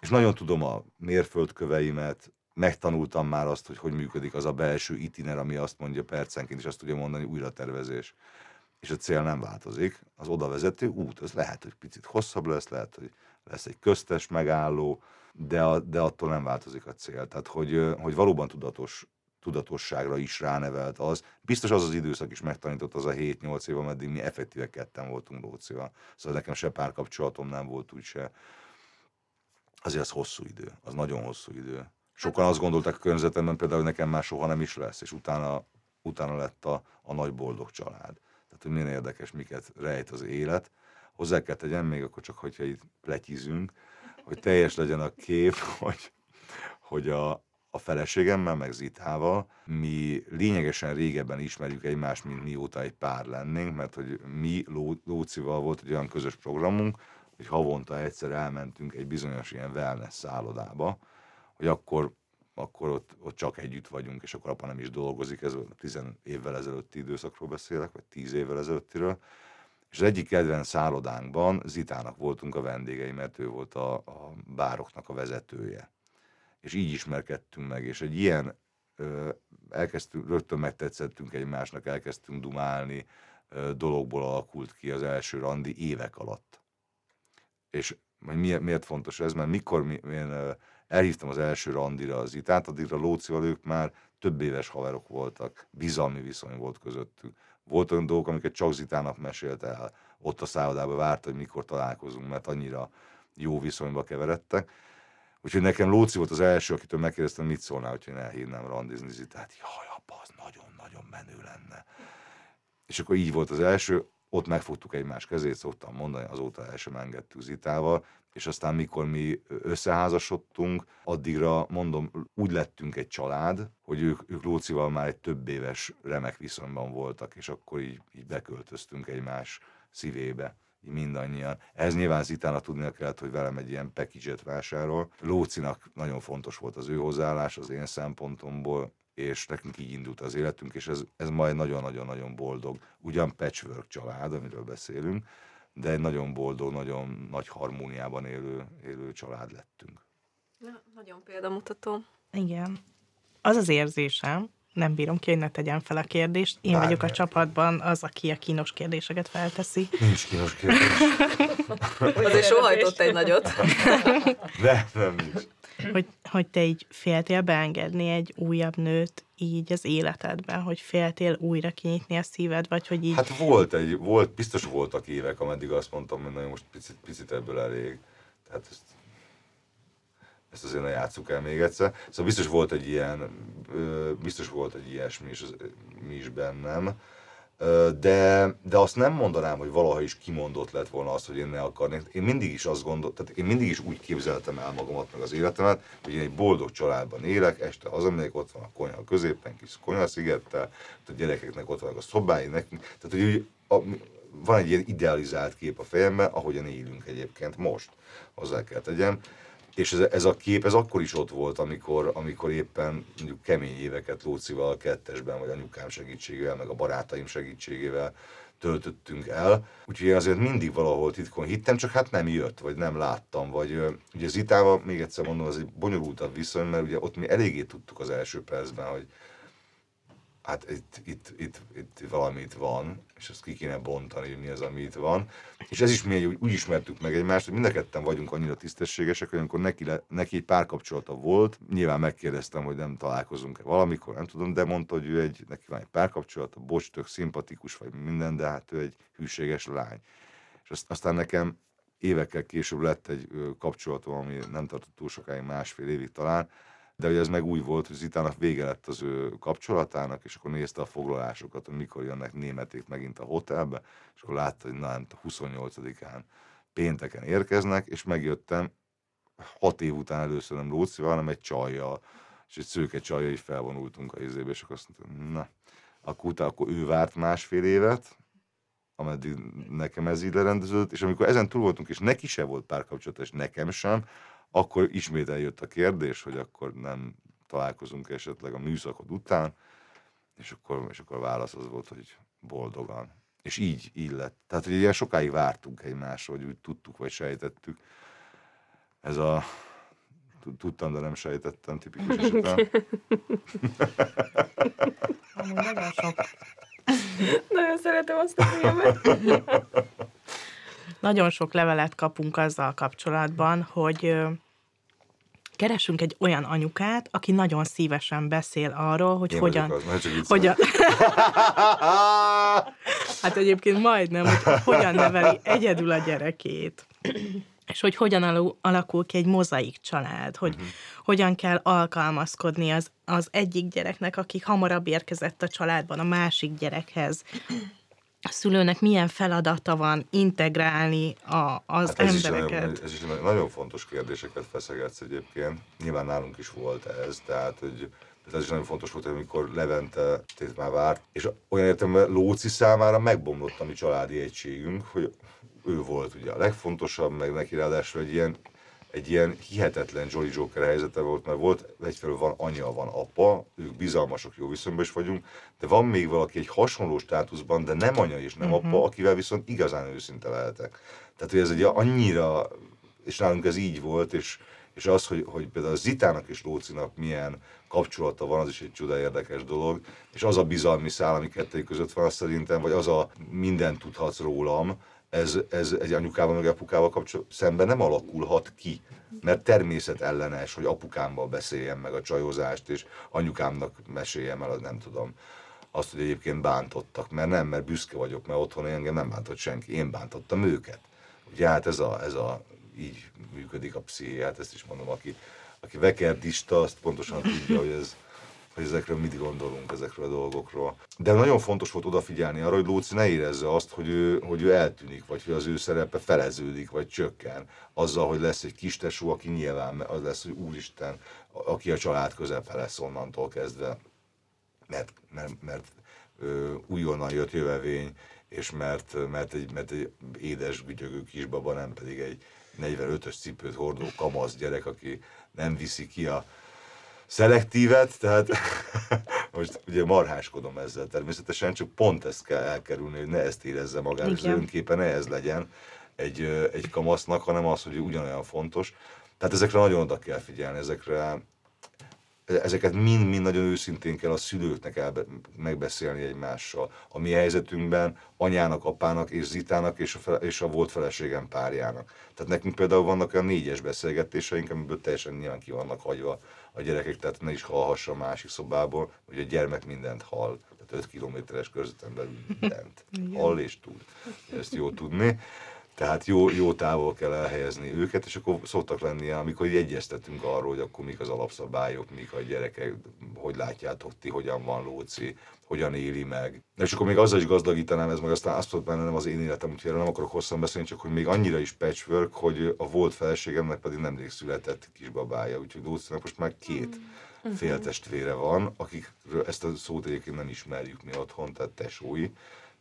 És nagyon tudom a mérföldköveimet, megtanultam már azt, hogy hogy működik az a belső itiner, ami azt mondja percenként, és azt tudja mondani újratervezés. És a cél nem változik, az oda vezető út, az lehet, hogy picit hosszabb lesz, lehet, hogy lesz egy köztes megálló, de, a, de attól nem változik a cél. Tehát, hogy, hogy valóban tudatos, tudatosságra is ránevelt az. Biztos az az időszak is megtanított az a 7-8 év, ameddig mi effektíve ketten voltunk Lócival. Szóval nekem se párkapcsolatom nem volt úgy se. Azért az hosszú idő, az nagyon hosszú idő. Sokan azt gondolták a környezetemben például, hogy nekem már soha nem is lesz, és utána, utána lett a, a nagy boldog család. Tehát, hogy milyen érdekes, miket rejt az élet. Hozzá kell tegyem még akkor csak, hogyha itt pletyizünk, hogy teljes legyen a kép, [LAUGHS] hogy, hogy a, a feleségemmel, meg Zitával, mi lényegesen régebben ismerjük egymást, mint mióta egy pár lennénk, mert hogy mi Ló, Lócival volt egy olyan közös programunk, hogy havonta egyszer elmentünk egy bizonyos ilyen wellness szállodába, hogy akkor, akkor ott, ott csak együtt vagyunk, és akkor apa nem is dolgozik, ez 10 évvel ezelőtti időszakról beszélek, vagy 10 évvel ezelőttiről, és az egyik kedvenc szállodánkban Zitának voltunk a vendégei, mert ő volt a, a bároknak a vezetője. És így ismerkedtünk meg, és egy ilyen ö, elkezdtünk, rögtön megtetszettünk egymásnak, elkezdtünk dumálni, ö, dologból alakult ki az első randi évek alatt. És hogy miért, miért fontos ez? Mert mikor mi, én elhívtam az első randira az Itát, addigra Lócival ők már több éves haverok voltak, bizalmi viszony volt közöttük Volt olyan dolgok, amiket csak Zitának mesélt el. Ott a szállodában várt, hogy mikor találkozunk, mert annyira jó viszonyba keveredtek. Úgyhogy nekem Lóci volt az első, akitől megkérdeztem, mit szólnál, hogy én elhívnám randizni Zitát. Jaj, apa, az nagyon-nagyon menő lenne. És akkor így volt az első, ott megfogtuk egymás kezét, szoktam mondani, azóta el sem engedtük Zitával, és aztán mikor mi összeházasodtunk, addigra mondom, úgy lettünk egy család, hogy ők, ők Lócival már egy több éves remek viszonyban voltak, és akkor így, így beköltöztünk egymás szívébe így mindannyian. Ez nyilván Zitána tudnia kellett, hogy velem egy ilyen package vásárol. Lócinak nagyon fontos volt az ő hozzáállás az én szempontomból, és nekünk így indult az életünk, és ez, ez majd nagyon-nagyon-nagyon boldog. Ugyan patchwork család, amiről beszélünk, de egy nagyon boldog, nagyon nagy harmóniában élő, élő család lettünk. Na, nagyon példamutató. Igen. Az az érzésem, nem bírom ki, hogy ne tegyen fel a kérdést. Én Bármilyen. vagyok a csapatban az, aki a kínos kérdéseket felteszi. Nincs kínos kérdés. Azért sohajtott egy nagyot. [LAUGHS] De, nem nincs. Hogy, hogy te így féltél beengedni egy újabb nőt így az életedben, hogy féltél újra kinyitni a szíved, vagy hogy így... Hát volt egy, volt, biztos voltak évek, ameddig azt mondtam, hogy nagyon most picit, picit ebből elég. Tehát ezt, ezt azért ne játsszuk el még egyszer. Szóval biztos volt egy ilyen, biztos volt egy ilyesmi is, mi is bennem de, de azt nem mondanám, hogy valaha is kimondott lett volna azt, hogy én ne akarnék. Én mindig is azt gondoltam, tehát én mindig is úgy képzeltem el magamat, meg az életemet, hogy én egy boldog családban élek, este hazamegyek, ott van a konyha középen, kis konyhaszigettel, a gyerekeknek ott vannak a szobái, nekünk, tehát hogy a, van egy ilyen idealizált kép a fejemben, ahogyan élünk egyébként most, hozzá kell tegyem, és ez, ez a kép, ez akkor is ott volt, amikor, amikor éppen mondjuk kemény éveket Lócival kettesben, vagy anyukám segítségével, meg a barátaim segítségével töltöttünk el. Úgyhogy én azért mindig valahol titkon hittem, csak hát nem jött, vagy nem láttam, vagy ugye Zitával, még egyszer mondom, az egy bonyolultabb viszony, mert ugye ott mi eléggé tudtuk az első percben, hogy hát itt, itt, itt, itt valamit van, és ezt ki kéne bontani, hogy mi az, ami itt van. És ez is mi úgy, úgy ismertük meg egymást, hogy mind a ketten vagyunk annyira tisztességesek, hogy amikor neki, le, neki egy párkapcsolata volt, nyilván megkérdeztem, hogy nem találkozunk-e valamikor, nem tudom, de mondta, hogy ő egy, neki van egy párkapcsolata, bocs, tök szimpatikus vagy minden, de hát ő egy hűséges lány. És azt, aztán nekem évekkel később lett egy kapcsolatom, ami nem tartott túl sokáig, másfél évig talán, de hogy ez meg úgy volt, hogy Zitának vége lett az ő kapcsolatának, és akkor nézte a foglalásokat, hogy mikor jönnek németék megint a hotelbe, és akkor látta, hogy na, a 28-án pénteken érkeznek, és megjöttem hat év után először nem Lócival, hanem egy csajjal, és egy szőke csajjal így felvonultunk a izébe, és akkor azt mondtam, na, akkor utána akkor ő várt másfél évet, ameddig nekem ez így lerendeződött, és amikor ezen túl voltunk, és neki se volt párkapcsolat, és nekem sem, akkor ismét eljött a kérdés, hogy akkor nem találkozunk esetleg a műszakod után, és akkor, és akkor a válasz az volt, hogy boldogan. És így, így lett. Tehát, hogy ilyen sokáig vártunk egymásra, hogy úgy tudtuk, vagy sejtettük. Ez a tudtam, de nem sejtettem, tipikus esetem. nagyon sok. Nagyon szeretem azt a filmet. Nagyon sok levelet kapunk azzal kapcsolatban, hogy keresünk egy olyan anyukát, aki nagyon szívesen beszél arról, hogy Én hogyan... Az, hogyan... hát egyébként majdnem, hogy hogyan neveli egyedül a gyerekét. és hogy hogyan alakul ki egy mozaik család, hogy uh-huh. hogyan kell alkalmazkodni az, az egyik gyereknek, aki hamarabb érkezett a családban, a másik gyerekhez a szülőnek milyen feladata van integrálni a, az hát ez embereket? Is nagyon, ez is nagyon fontos kérdéseket feszegetsz egyébként. Nyilván nálunk is volt ez, tehát hogy ez is nagyon fontos volt, amikor Levente már várt, és olyan értem, Lóci számára megbomlott a mi családi egységünk, hogy ő volt ugye a legfontosabb, meg neki ráadásul egy ilyen egy ilyen hihetetlen Jolly Joker helyzete volt, mert volt, egyfelől van anya, van apa, ők bizalmasok, jó viszonyban is vagyunk, de van még valaki egy hasonló státuszban, de nem anya és nem uh-huh. apa, akivel viszont igazán őszinte lehetek. Tehát, hogy ez egy annyira, és nálunk ez így volt, és, és az, hogy, hogy például a Zitának és Lócinak milyen kapcsolata van, az is egy csuda érdekes dolog, és az a bizalmi szál, ami kettőjük között van, szerintem, vagy az a mindent tudhatsz rólam, ez, ez egy anyukával meg apukával kapcsolatban szemben nem alakulhat ki. Mert természetellenes, hogy apukámmal beszéljem meg a csajozást, és anyukámnak meséljem el, az nem tudom, azt, hogy egyébként bántottak, mert nem, mert büszke vagyok, mert otthon engem nem bántott senki, én bántottam őket. Ugye hát ez a, ez a így működik a pszichéját, ezt is mondom, aki, aki vekerdista, azt pontosan tudja, hogy ez, hogy ezekről mit gondolunk, ezekről a dolgokról. De nagyon fontos volt odafigyelni arra, hogy Lóci ne érezze azt, hogy ő, hogy ő eltűnik, vagy hogy az ő szerepe feleződik, vagy csökken. Azzal, hogy lesz egy kis tesó, aki nyilván az lesz, hogy úristen, aki a család közepe lesz onnantól kezdve, mert, mert, mert ö, újonnan jött jövevény, és mert, mert, egy, mert egy édes, gügyögő kisbaba, nem pedig egy 45-ös cipőt hordó kamasz gyerek, aki nem viszi ki a szelektívet, tehát [LAUGHS] most ugye marháskodom ezzel természetesen, csak pont ezt kell elkerülni, hogy ne ezt érezze magára, az önképe ne ez legyen egy, egy kamasznak, hanem az, hogy ugyanolyan fontos. Tehát ezekre nagyon oda kell figyelni, ezekre ezeket mind-mind nagyon őszintén kell a szülőknek el, megbeszélni egymással. A mi helyzetünkben anyának, apának és Zitának és a, fele, és a volt feleségem párjának. Tehát nekünk például vannak olyan négyes beszélgetéseink, amiből teljesen nyilván ki vannak hagyva a gyerekek, tehát ne is hallhassa a másik szobából, hogy a gyermek mindent hall. Tehát 5 kilométeres körzeten belül mindent hall és tud. Ezt jó tudni tehát jó, jó távol kell elhelyezni őket, és akkor szoktak lenni, amikor így egyeztetünk arról, hogy akkor mik az alapszabályok, mik a gyerekek, hogy látjátok ti, hogyan van Lóci, hogyan éli meg. És akkor még azzal is gazdagítanám, ez meg aztán azt mondtam, benne nem az én életem, úgyhogy erről nem akarok hosszan beszélni, csak hogy még annyira is patchwork, hogy a volt feleségemnek pedig nemrég született kisbabája, úgyhogy Lócinak most már két mm. féltestvére van, akik ezt a szót egyébként nem ismerjük mi otthon, tehát tesói,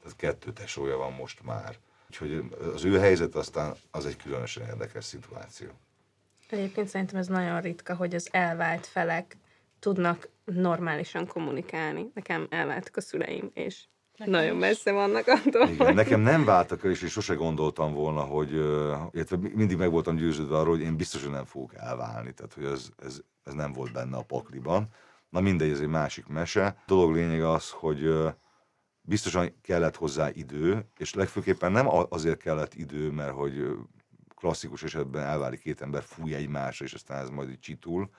tehát kettő tesója van most már. Úgyhogy az ő helyzet aztán az egy különösen érdekes szituáció. Egyébként szerintem ez nagyon ritka, hogy az elvált felek tudnak normálisan kommunikálni. Nekem elváltak a szüleim, és Nekem nagyon is. messze vannak attól. Igen, nekem nem váltak el, és én sose gondoltam volna, hogy, illetve mindig meg voltam győződve arról, hogy én biztos, hogy nem fogok elválni, tehát hogy ez, ez, ez nem volt benne a pakliban. Na mindegy, ez egy másik mese. A dolog lényeg az, hogy biztosan kellett hozzá idő, és legfőképpen nem azért kellett idő, mert hogy klasszikus esetben elválik két ember, fúj egymásra, és aztán ez majd így csitul,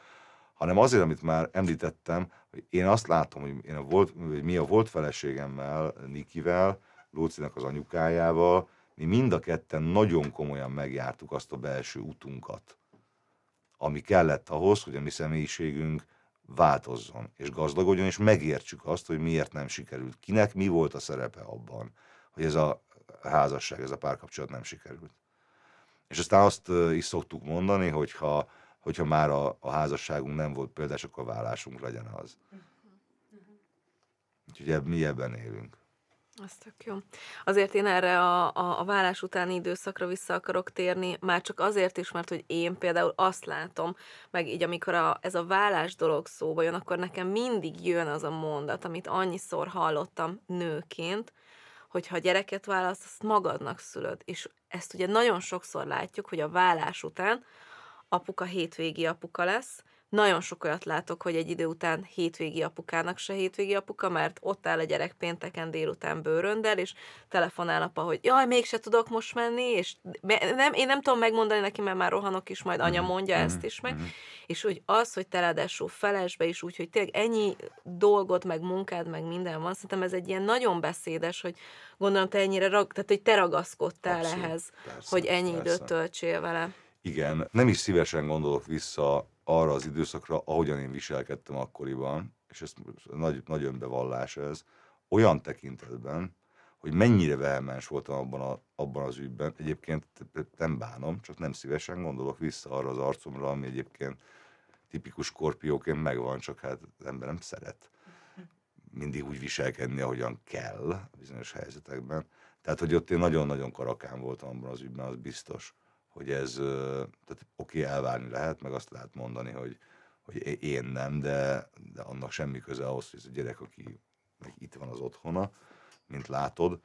hanem azért, amit már említettem, hogy én azt látom, hogy én a volt, hogy mi a volt feleségemmel, Nikivel, Lócinak az anyukájával, mi mind a ketten nagyon komolyan megjártuk azt a belső utunkat, ami kellett ahhoz, hogy a mi személyiségünk változzon, és gazdagodjon, és megértsük azt, hogy miért nem sikerült. Kinek mi volt a szerepe abban, hogy ez a házasság, ez a párkapcsolat nem sikerült. És aztán azt is szoktuk mondani, hogy ha, hogyha már a, a házasságunk nem volt példás, akkor a vállásunk legyen az. Úgyhogy mi ebben élünk. Az tök jó. Azért én erre a, a, a vállás utáni időszakra vissza akarok térni, már csak azért is, mert hogy én például azt látom, meg így amikor a, ez a vállás dolog szóba jön, akkor nekem mindig jön az a mondat, amit annyiszor hallottam nőként, hogy ha gyereket válasz, azt magadnak szülöd. És ezt ugye nagyon sokszor látjuk, hogy a vállás után apuka hétvégi apuka lesz, nagyon sok olyat látok, hogy egy idő után hétvégi apukának se hétvégi apuka, mert ott áll a gyerek pénteken délután bőröndel, és telefonál apa, hogy jaj, mégse tudok most menni, és nem, én nem tudom megmondani neki, mert már rohanok is, majd anya mhm. mondja mm-hmm. ezt is meg. Mm-hmm. És hogy az, hogy te ráadásul felesbe is úgy, hogy tényleg ennyi dolgot, meg munkád, meg minden van, szerintem ez egy ilyen nagyon beszédes, hogy gondolom te ennyire, rag, tehát hogy te ragaszkodtál Abszolút, ehhez, persze, hogy ennyi persze. időt töltsél vele. Igen, nem is szívesen gondolok vissza arra az időszakra, ahogyan én viselkedtem akkoriban, és ez nagy, nagy önbevallás ez, olyan tekintetben, hogy mennyire vehemens voltam abban, a, abban az ügyben. Egyébként nem bánom, csak nem szívesen gondolok vissza arra az arcomra, ami egyébként tipikus skorpióként megvan, csak hát az ember nem szeret mindig úgy viselkedni, ahogyan kell bizonyos helyzetekben. Tehát, hogy ott én nagyon-nagyon karakán voltam abban az ügyben, az biztos hogy ez, tehát oké, elvárni lehet, meg azt lehet mondani, hogy, hogy én nem, de, de annak semmi köze ahhoz, hogy ez a gyerek, aki itt van az otthona, mint látod,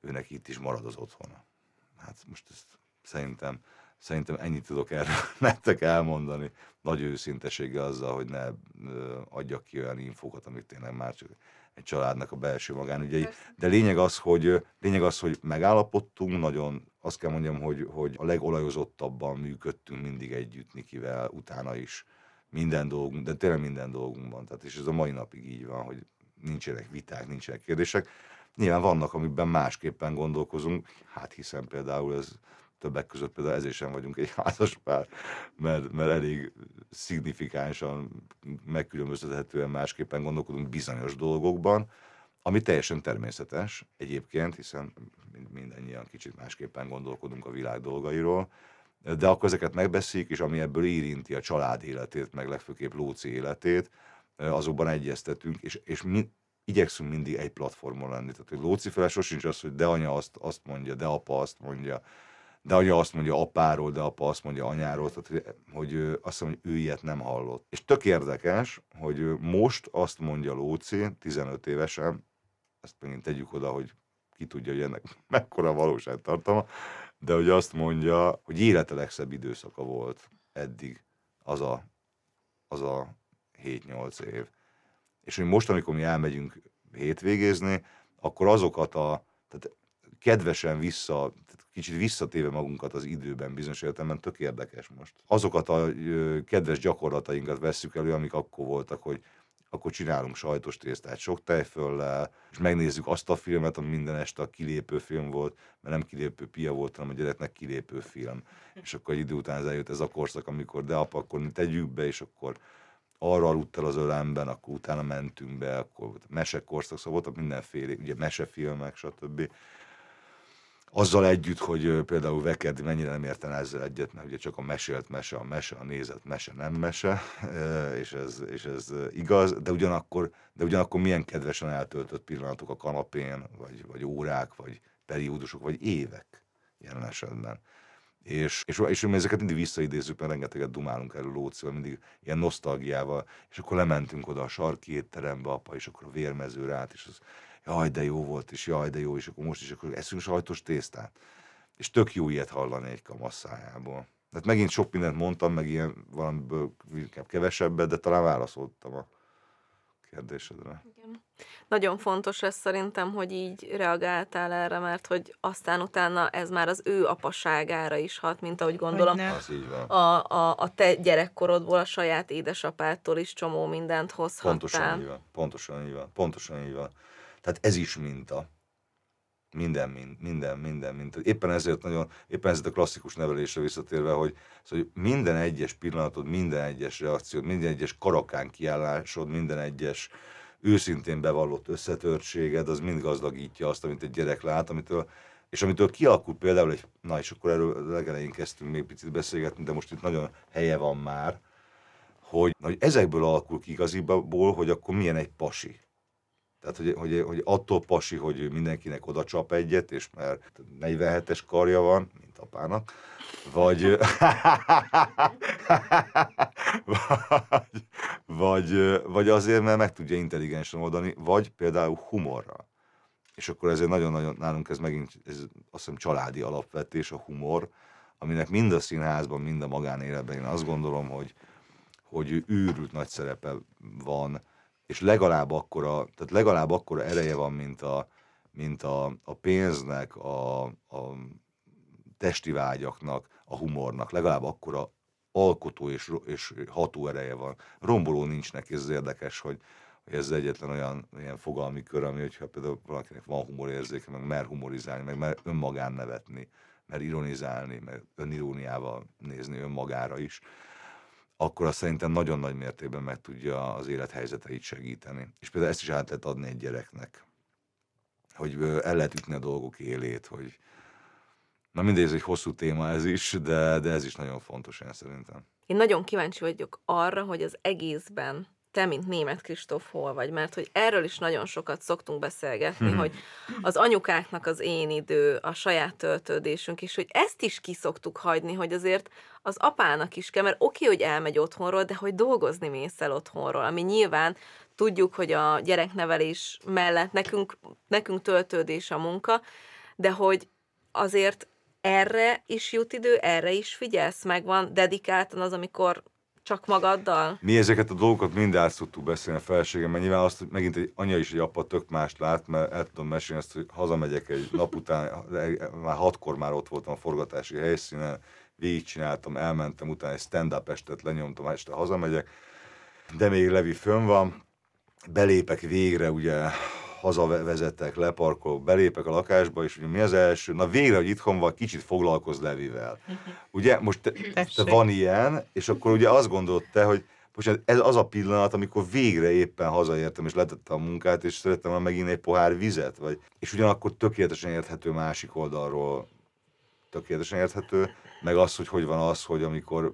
őnek itt is marad az otthona. Hát most ezt szerintem, szerintem ennyit tudok erről [LAUGHS] nektek elmondani, nagy őszinteséggel azzal, hogy ne adjak ki olyan infókat, amit tényleg már csak egy családnak a belső magánügyei. De lényeg az, hogy, lényeg az, hogy megállapodtunk, nagyon azt kell mondjam, hogy, hogy a legolajozottabban működtünk mindig együtt Nikivel, utána is minden dolgunk, de tényleg minden dolgunkban. Tehát és ez a mai napig így van, hogy nincsenek viták, nincsenek kérdések. Nyilván vannak, amikben másképpen gondolkozunk, hát hiszen például ez többek között például ezért sem vagyunk egy [LAUGHS] házas pár, mert, mert elég szignifikánsan, megkülönböztethetően másképpen gondolkodunk bizonyos dolgokban, ami teljesen természetes egyébként, hiszen mindannyian kicsit másképpen gondolkodunk a világ dolgairól, de akkor ezeket megbeszéljük, és ami ebből érinti a család életét, meg legfőképp Lóci életét, azokban egyeztetünk, és, és mi, igyekszünk mindig egy platformon lenni. Tehát, hogy Lóci fele sosincs az, hogy de anya azt, azt mondja, de apa azt mondja, de anya azt mondja apáról, de apa azt mondja anyáról, tehát hogy, hogy azt mondja, hogy ő ilyet nem hallott. És tök érdekes, hogy most azt mondja Lóci, 15 évesen, ezt megint tegyük oda, hogy ki tudja, hogy ennek [LAUGHS] mekkora valóságtartalma, de hogy azt mondja, hogy élete legszebb időszaka volt eddig az a, az a 7-8 év. És hogy most, amikor mi elmegyünk hétvégézni, akkor azokat a, tehát kedvesen vissza, tehát kicsit visszatéve magunkat az időben bizonyos értelemben tök érdekes most. Azokat a kedves gyakorlatainkat vesszük elő, amik akkor voltak, hogy akkor csinálunk sajtos tésztát sok tejföllel, és megnézzük azt a filmet, ami minden este a kilépő film volt, mert nem kilépő pia volt, hanem a gyereknek kilépő film. És akkor egy idő után eljött ez a korszak, amikor de apa, akkor mi tegyük be, és akkor arra aludt el az ölemben, akkor utána mentünk be, akkor mesekorszak, szóval voltak mindenféle, ugye mesefilmek, stb azzal együtt, hogy például Vekerdi mennyire nem érten ezzel egyet, mert ugye csak a mesélt mese, a mese, a nézett mese nem mese, [LAUGHS] és ez, és ez igaz, de ugyanakkor, de ugyanakkor milyen kedvesen eltöltött pillanatok a kanapén, vagy, vagy órák, vagy periódusok, vagy évek jelen esetben. És, és, és mi ezeket mindig visszaidézzük, mert rengeteget dumálunk erről Lócival, mindig ilyen nosztalgiával, és akkor lementünk oda a sarki étterembe, apa, és akkor a vérmezőre át, és az jaj, de jó volt, és jaj, de jó, és akkor most is akkor eszünk sajtos tésztát. És tök jó ilyet hallani egy kamasszájából. Hát megint sok mindent mondtam, meg ilyen valamiből inkább kevesebbet, de talán válaszoltam a kérdésedre. Igen. Nagyon fontos ez szerintem, hogy így reagáltál erre, mert hogy aztán utána ez már az ő apaságára is hat, mint ahogy gondolom. Az így van. A, a, a te gyerekkorodból, a saját édesapától is csomó mindent hozhattál. Pontosan így van, pontosan így van, pontosan így van. Tehát ez is minta. Minden, minden, minden, minden. Éppen ezért nagyon, éppen ezért a klasszikus nevelésre visszatérve, hogy, szóval, hogy minden egyes pillanatod, minden egyes reakciód, minden egyes karakán kiállásod, minden egyes őszintén bevallott összetörtséged, az mind gazdagítja azt, amit egy gyerek lát, amitől, és amitől kialakul például egy, na és akkor erről legelején kezdtünk még picit beszélgetni, de most itt nagyon helye van már, hogy, hogy ezekből alakul ki igaziból, hogy akkor milyen egy pasi. Tehát, hogy, hogy, hogy attól pasi, hogy mindenkinek oda csap egyet, és mert 47-es karja van, mint apának, vagy, vagy, vagy, vagy azért, mert meg tudja intelligensen oldani, vagy például humorra. És akkor ezért nagyon-nagyon nálunk ez megint, ez azt hiszem családi alapvetés, a humor, aminek mind a színházban, mind a magánéletben én azt gondolom, hogy, hogy őrült nagy szerepe van, és legalább akkora, tehát legalább akkora ereje van, mint a, mint a, a pénznek, a, a testi vágyaknak, a humornak, legalább akkora alkotó és, és ható ereje van. Romboló nincs neki, ez érdekes, hogy, hogy ez egyetlen olyan ilyen fogalmi kör, ami, hogyha például valakinek van humorérzéke, meg mer humorizálni, meg mer önmagán nevetni, mer ironizálni, meg öniróniával nézni önmagára is, akkor azt szerintem nagyon nagy mértékben meg tudja az élethelyzeteit segíteni. És például ezt is át lehet adni egy gyereknek, hogy el lehet ütni a dolgok élét, hogy na mindegy, ez egy hosszú téma ez is, de, de ez is nagyon fontos én szerintem. Én nagyon kíváncsi vagyok arra, hogy az egészben te, mint német Kristóf, hol vagy? Mert hogy erről is nagyon sokat szoktunk beszélgetni, hmm. hogy az anyukáknak az én idő, a saját töltődésünk, és hogy ezt is kiszoktuk hagyni, hogy azért az apának is kell, mert oké, hogy elmegy otthonról, de hogy dolgozni mész el otthonról, ami nyilván tudjuk, hogy a gyereknevelés mellett nekünk, nekünk töltődés a munka, de hogy azért erre is jut idő, erre is figyelsz, megvan dedikáltan az, amikor csak magaddal? Mi ezeket a dolgokat mind át tudtuk beszélni a felségem, mert nyilván azt, hogy megint egy anya is egy apa tök mást lát, mert el tudom mesélni ezt, hogy hazamegyek egy nap után, már hatkor már ott voltam a forgatási helyszínen, végigcsináltam, elmentem, utána egy stand-up estet lenyomtam, este hazamegyek, de még Levi fönn van, belépek végre, ugye hazavezetek, leparkolok, belépek a lakásba, és mi az első? Na végre, hogy itthon van, kicsit foglalkoz Levivel. [LAUGHS] Ugye, most te, te van ilyen, és akkor ugye azt gondolt te, hogy most ez az a pillanat, amikor végre éppen hazaértem, és letettem a munkát, és szerettem már megint egy pohár vizet, vagy, és ugyanakkor tökéletesen érthető másik oldalról, tökéletesen érthető, meg az, hogy hogy van az, hogy amikor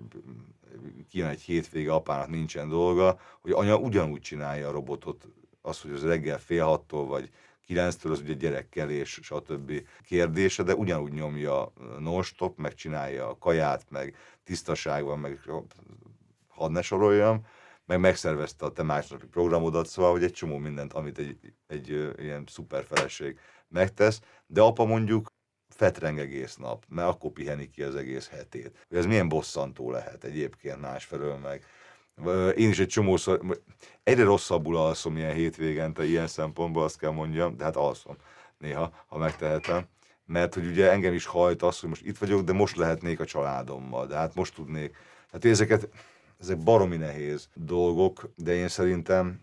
kijön egy hétvége, apának nincsen dolga, hogy anya ugyanúgy csinálja a robotot, az, hogy az reggel fél hattól, vagy kilenctől az ugye gyerekkel és stb. kérdése, de ugyanúgy nyomja non-stop, meg csinálja a kaját, meg tisztaságban, meg hadd ne soroljam, meg megszervezte a te másnapi programodat, szóval, hogy egy csomó mindent, amit egy, egy, egy ilyen szuper feleség megtesz, de apa mondjuk fetreng egész nap, mert akkor piheni ki az egész hetét. Ez milyen bosszantó lehet egyébként másfelől meg. Én is egy csomószor, egyre rosszabbul alszom ilyen hétvégente, ilyen szempontból azt kell mondjam, de hát alszom néha, ha megtehetem. Mert hogy ugye engem is hajt az, hogy most itt vagyok, de most lehetnék a családommal, de hát most tudnék. Hát ezeket, ezek baromi nehéz dolgok, de én szerintem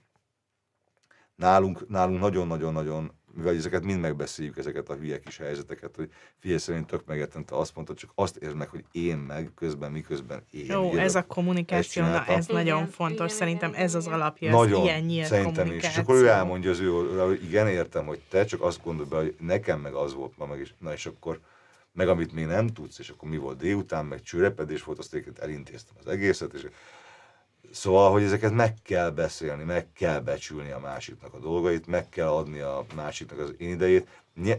nálunk, nálunk nagyon-nagyon-nagyon mivel ezeket mind megbeszéljük, ezeket a hülye kis helyzeteket, hogy figyelj szerint tök megettem, te azt mondtad, csak azt érd meg, hogy én meg, közben, miközben én. Jó, jövök, ez a kommunikáció, na ez igen, nagyon fontos, igen, szerintem igen, ez az alapja, nagyon, az ilyen nyílt szerintem is. És akkor ő elmondja az ő hogy igen, értem, hogy te, csak azt gondolod be, hogy nekem meg az volt ma meg is, na és akkor meg amit még nem tudsz, és akkor mi volt délután, meg csőrepedés volt, azt elintéztem az egészet, és Szóval, hogy ezeket meg kell beszélni, meg kell becsülni a másiknak a dolgait, meg kell adni a másiknak az én idejét.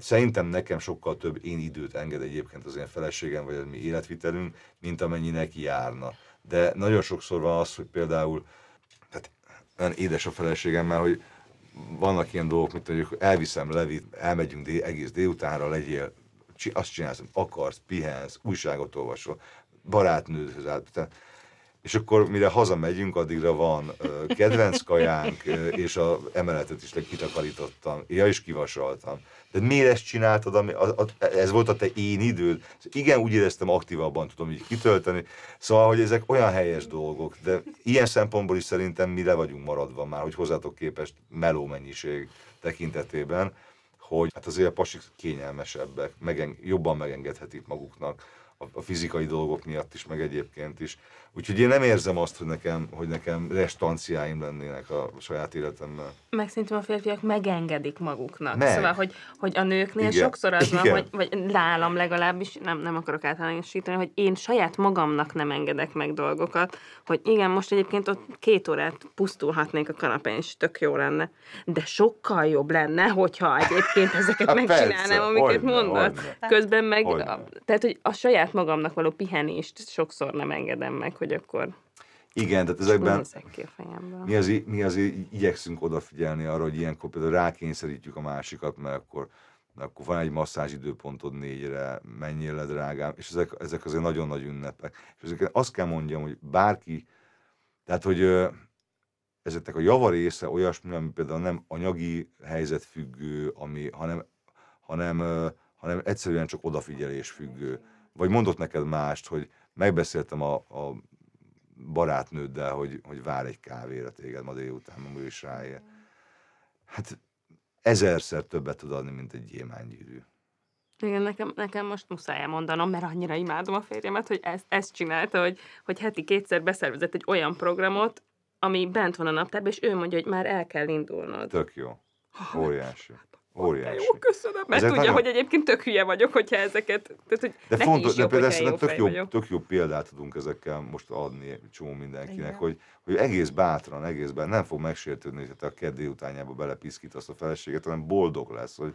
Szerintem nekem sokkal több én időt enged egyébként az én feleségem, vagy a mi életvitelünk, mint amennyi neki járna. De nagyon sokszor van az, hogy például, tehát olyan édes a feleségemmel, hogy vannak ilyen dolgok, mint mondjuk elviszem Levit, elmegyünk dél, egész délutánra, legyél, azt csinálsz, akarsz, pihensz, újságot olvasol, barátnődhöz áll és akkor mire hazamegyünk, addigra van kedvenc kajánk, és a emeletet is kitakarítottam, ja, is kivasaltam. De miért ezt csináltad, ami, a, a, ez volt a te én időd? Igen, úgy éreztem, aktívabban tudom így kitölteni. Szóval, hogy ezek olyan helyes dolgok, de ilyen szempontból is szerintem mi le vagyunk maradva már, hogy hozzátok képest meló mennyiség tekintetében, hogy hát azért a pasik kényelmesebbek, megen, jobban megengedhetik maguknak a, a fizikai dolgok miatt is, meg egyébként is. Úgyhogy én nem érzem azt, hogy nekem, hogy nekem restanciáim lennének a saját életemben. Meg szerintem a férfiak megengedik maguknak. Meg. Szóval, hogy, hogy a nőknél igen. sokszor az van, hogy, vagy nálam legalábbis, nem, nem akarok általánosítani, hogy én saját magamnak nem engedek meg dolgokat, hogy igen, most egyébként ott két órát pusztulhatnék a kanapén, és tök jó lenne. De sokkal jobb lenne, hogyha egyébként [LAUGHS] ezeket hát megcsinálnám, amiket mondod. Közben meg, a, tehát, hogy a saját magamnak való pihenést sokszor nem engedem meg, hogy akkor... Igen, tehát ezekben mi az, mi az igyekszünk odafigyelni arra, hogy ilyenkor például rákényszerítjük a másikat, mert akkor, akkor van egy masszázs időpontod négyre, menjél le drágám, és ezek, ezek azért nagyon nagy ünnepek. És ezeket azt kell mondjam, hogy bárki, tehát hogy ezeknek a java része olyasmi, ami például nem anyagi helyzet függő, ami, hanem, hanem, hanem egyszerűen csak odafigyelés függő. Vagy mondott neked mást, hogy megbeszéltem a, a barátnőddel, hogy, hogy vár egy kávéra téged ma délután, ma is ráér. Hát ezerszer többet tud adni, mint egy gyémánygyűrű. Igen, nekem, nekem most muszáj mondanom, mert annyira imádom a férjemet, hogy ezt, ezt csinálta, hogy, hogy heti kétszer beszervezett egy olyan programot, ami bent van a naptárban, és ő mondja, hogy már el kell indulnod. Tök jó. Óriási. Óriási. Jó, köszönöm. Mert Ezek tudja, nagyon... hogy egyébként tök hülye vagyok, hogyha ezeket... Tehát, hogy de fontos, de például szerintem tök jó, tök jó példát tudunk ezekkel most adni csomó mindenkinek, hogy, hogy egész bátran, egész bátran nem fog megsértődni, hogy a keddi utánjába belepiszkítasz a feleséget, hanem boldog lesz, hogy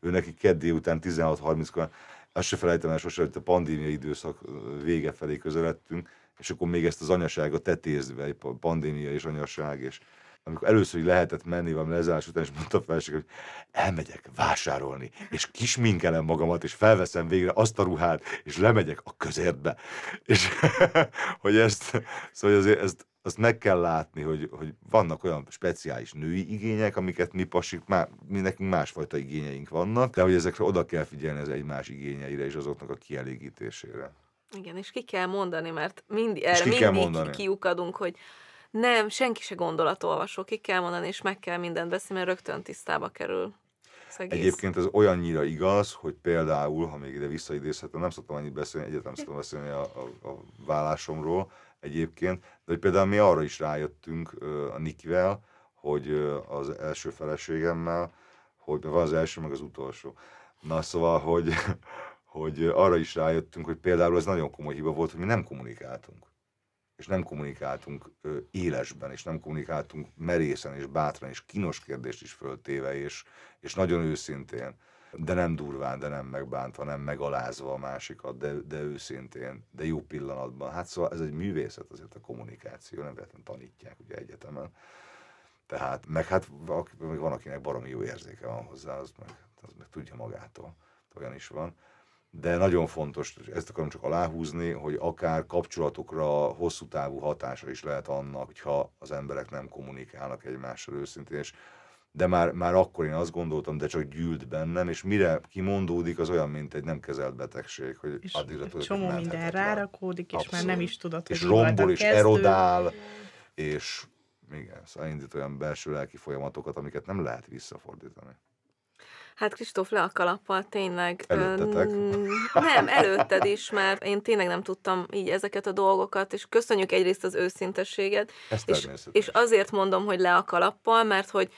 ő neki keddi után 16-30-kor, azt se felejtem el sose, hogy a pandémia időszak vége felé közeledtünk, és akkor még ezt az anyaságot tetézve, pandémia és anyaság, és amikor először hogy lehetett menni valami lezárás után, és mondta a feleség, hogy elmegyek vásárolni, és kisminkelem magamat, és felveszem végre azt a ruhát, és lemegyek a közértbe. És [LAUGHS] hogy ezt, szóval azért ezt, azt meg kell látni, hogy, hogy vannak olyan speciális női igények, amiket mi pasik, má, mi nekünk másfajta igényeink vannak, de hogy ezekre oda kell figyelni az egymás igényeire és azoknak a kielégítésére. Igen, és ki kell mondani, mert mindig, erre mindig mondani. kiukadunk, hogy Nem, senki se gondolatolvasó, ki kell mondani, és meg kell mindent beszélni, mert rögtön tisztába kerül. Egyébként ez olyannyira igaz, hogy például, ha még ide visszaidézhetem, nem szoktam annyit beszélni, egyetem szoktam beszélni a, a, a vállásomról egyébként, de hogy például mi arra is rájöttünk a Nikivel, hogy az első feleségemmel, hogy van az első, meg az utolsó. Na szóval, hogy, [LAUGHS] hogy arra is rájöttünk, hogy például ez nagyon komoly hiba volt, hogy mi nem kommunikáltunk. És nem kommunikáltunk ö, élesben, és nem kommunikáltunk merészen és bátran, és kínos kérdést is föltéve, és, és nagyon őszintén, de nem durván, de nem megbántva, nem megalázva a másikat, de, de őszintén, de jó pillanatban. Hát szóval ez egy művészet azért a kommunikáció, nem véletlenül tanítják ugye egyetemen. Tehát, meg hát van, akinek baromi jó érzéke van hozzá, az meg, az meg tudja magától, olyan is van de nagyon fontos, ezt akarom csak aláhúzni, hogy akár kapcsolatokra hosszú távú hatása is lehet annak, hogyha az emberek nem kommunikálnak egymással őszintén, és de már, már akkor én azt gondoltam, de csak gyűlt bennem, és mire kimondódik, az olyan, mint egy nem kezelt betegség, hogy és addigra tudod, csomó minden rárakódik, és Abszolút. már nem is tudod, hogy És rombol, és kezdő. erodál, és igen, szóval indít olyan belső lelki folyamatokat, amiket nem lehet visszafordítani. Hát Kristóf le a kalappal, tényleg. Előttetek? nem, előtted is, mert én tényleg nem tudtam így ezeket a dolgokat, és köszönjük egyrészt az őszintességet. És, és azért mondom, hogy le a kalappal, mert hogy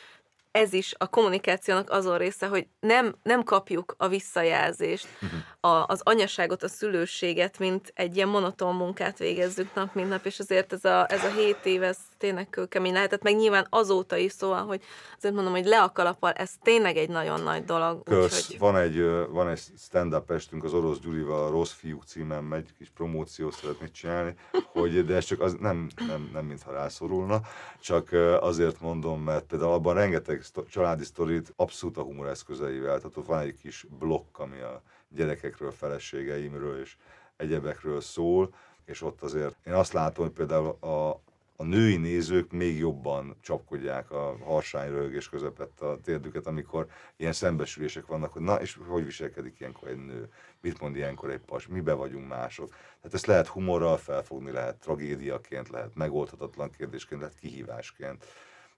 ez is a kommunikációnak azon része, hogy nem, nem kapjuk a visszajelzést, uh-huh. a, az anyaságot, a szülőséget, mint egy ilyen monoton munkát végezzük nap, mint nap, és azért ez a, ez a hét év, ez tényleg kőkemény lehetett, meg nyilván azóta is, szóval, hogy azért mondom, hogy le a kalappal, ez tényleg egy nagyon nagy dolog. Kösz, úgyhogy... van egy, van egy stand-up estünk az Orosz Gyurival, a Rossz Fiúk címen megy, kis promóciót szeretnék csinálni, hogy, de ez csak az nem, nem, nem mintha rászorulna, csak azért mondom, mert például abban rengeteg családi sztorit abszolút a humor eszközeivel, tehát ott van egy kis blokk, ami a gyerekekről, feleségeimről és egyebekről szól, és ott azért én azt látom, hogy például a, a női nézők még jobban csapkodják a harsány röhögés közepett a térdüket, amikor ilyen szembesülések vannak, hogy na, és hogy viselkedik ilyenkor egy nő, mit mond ilyenkor egy pas, mibe vagyunk mások. Tehát ezt lehet humorral felfogni, lehet tragédiaként, lehet megoldhatatlan kérdésként, lehet kihívásként,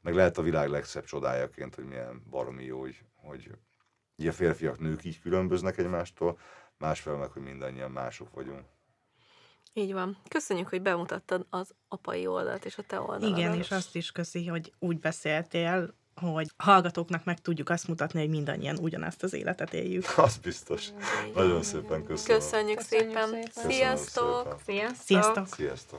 meg lehet a világ legszebb csodájaként, hogy milyen baromi jó, hogy, hogy a férfiak, nők így különböznek egymástól, másfél meg, hogy mindannyian mások vagyunk. Így van. Köszönjük, hogy bemutattad az apai oldalt és a te oldaladat. Igen, és azt is köszi, hogy úgy beszéltél, hogy hallgatóknak meg tudjuk azt mutatni, hogy mindannyian ugyanazt az életet éljük. [LAUGHS] Az biztos. Igen. Nagyon szépen köszönöm. Köszönjük, Köszönjük szépen. szépen. Sziasztok. Szépen. Sziasztok. Sziasztok.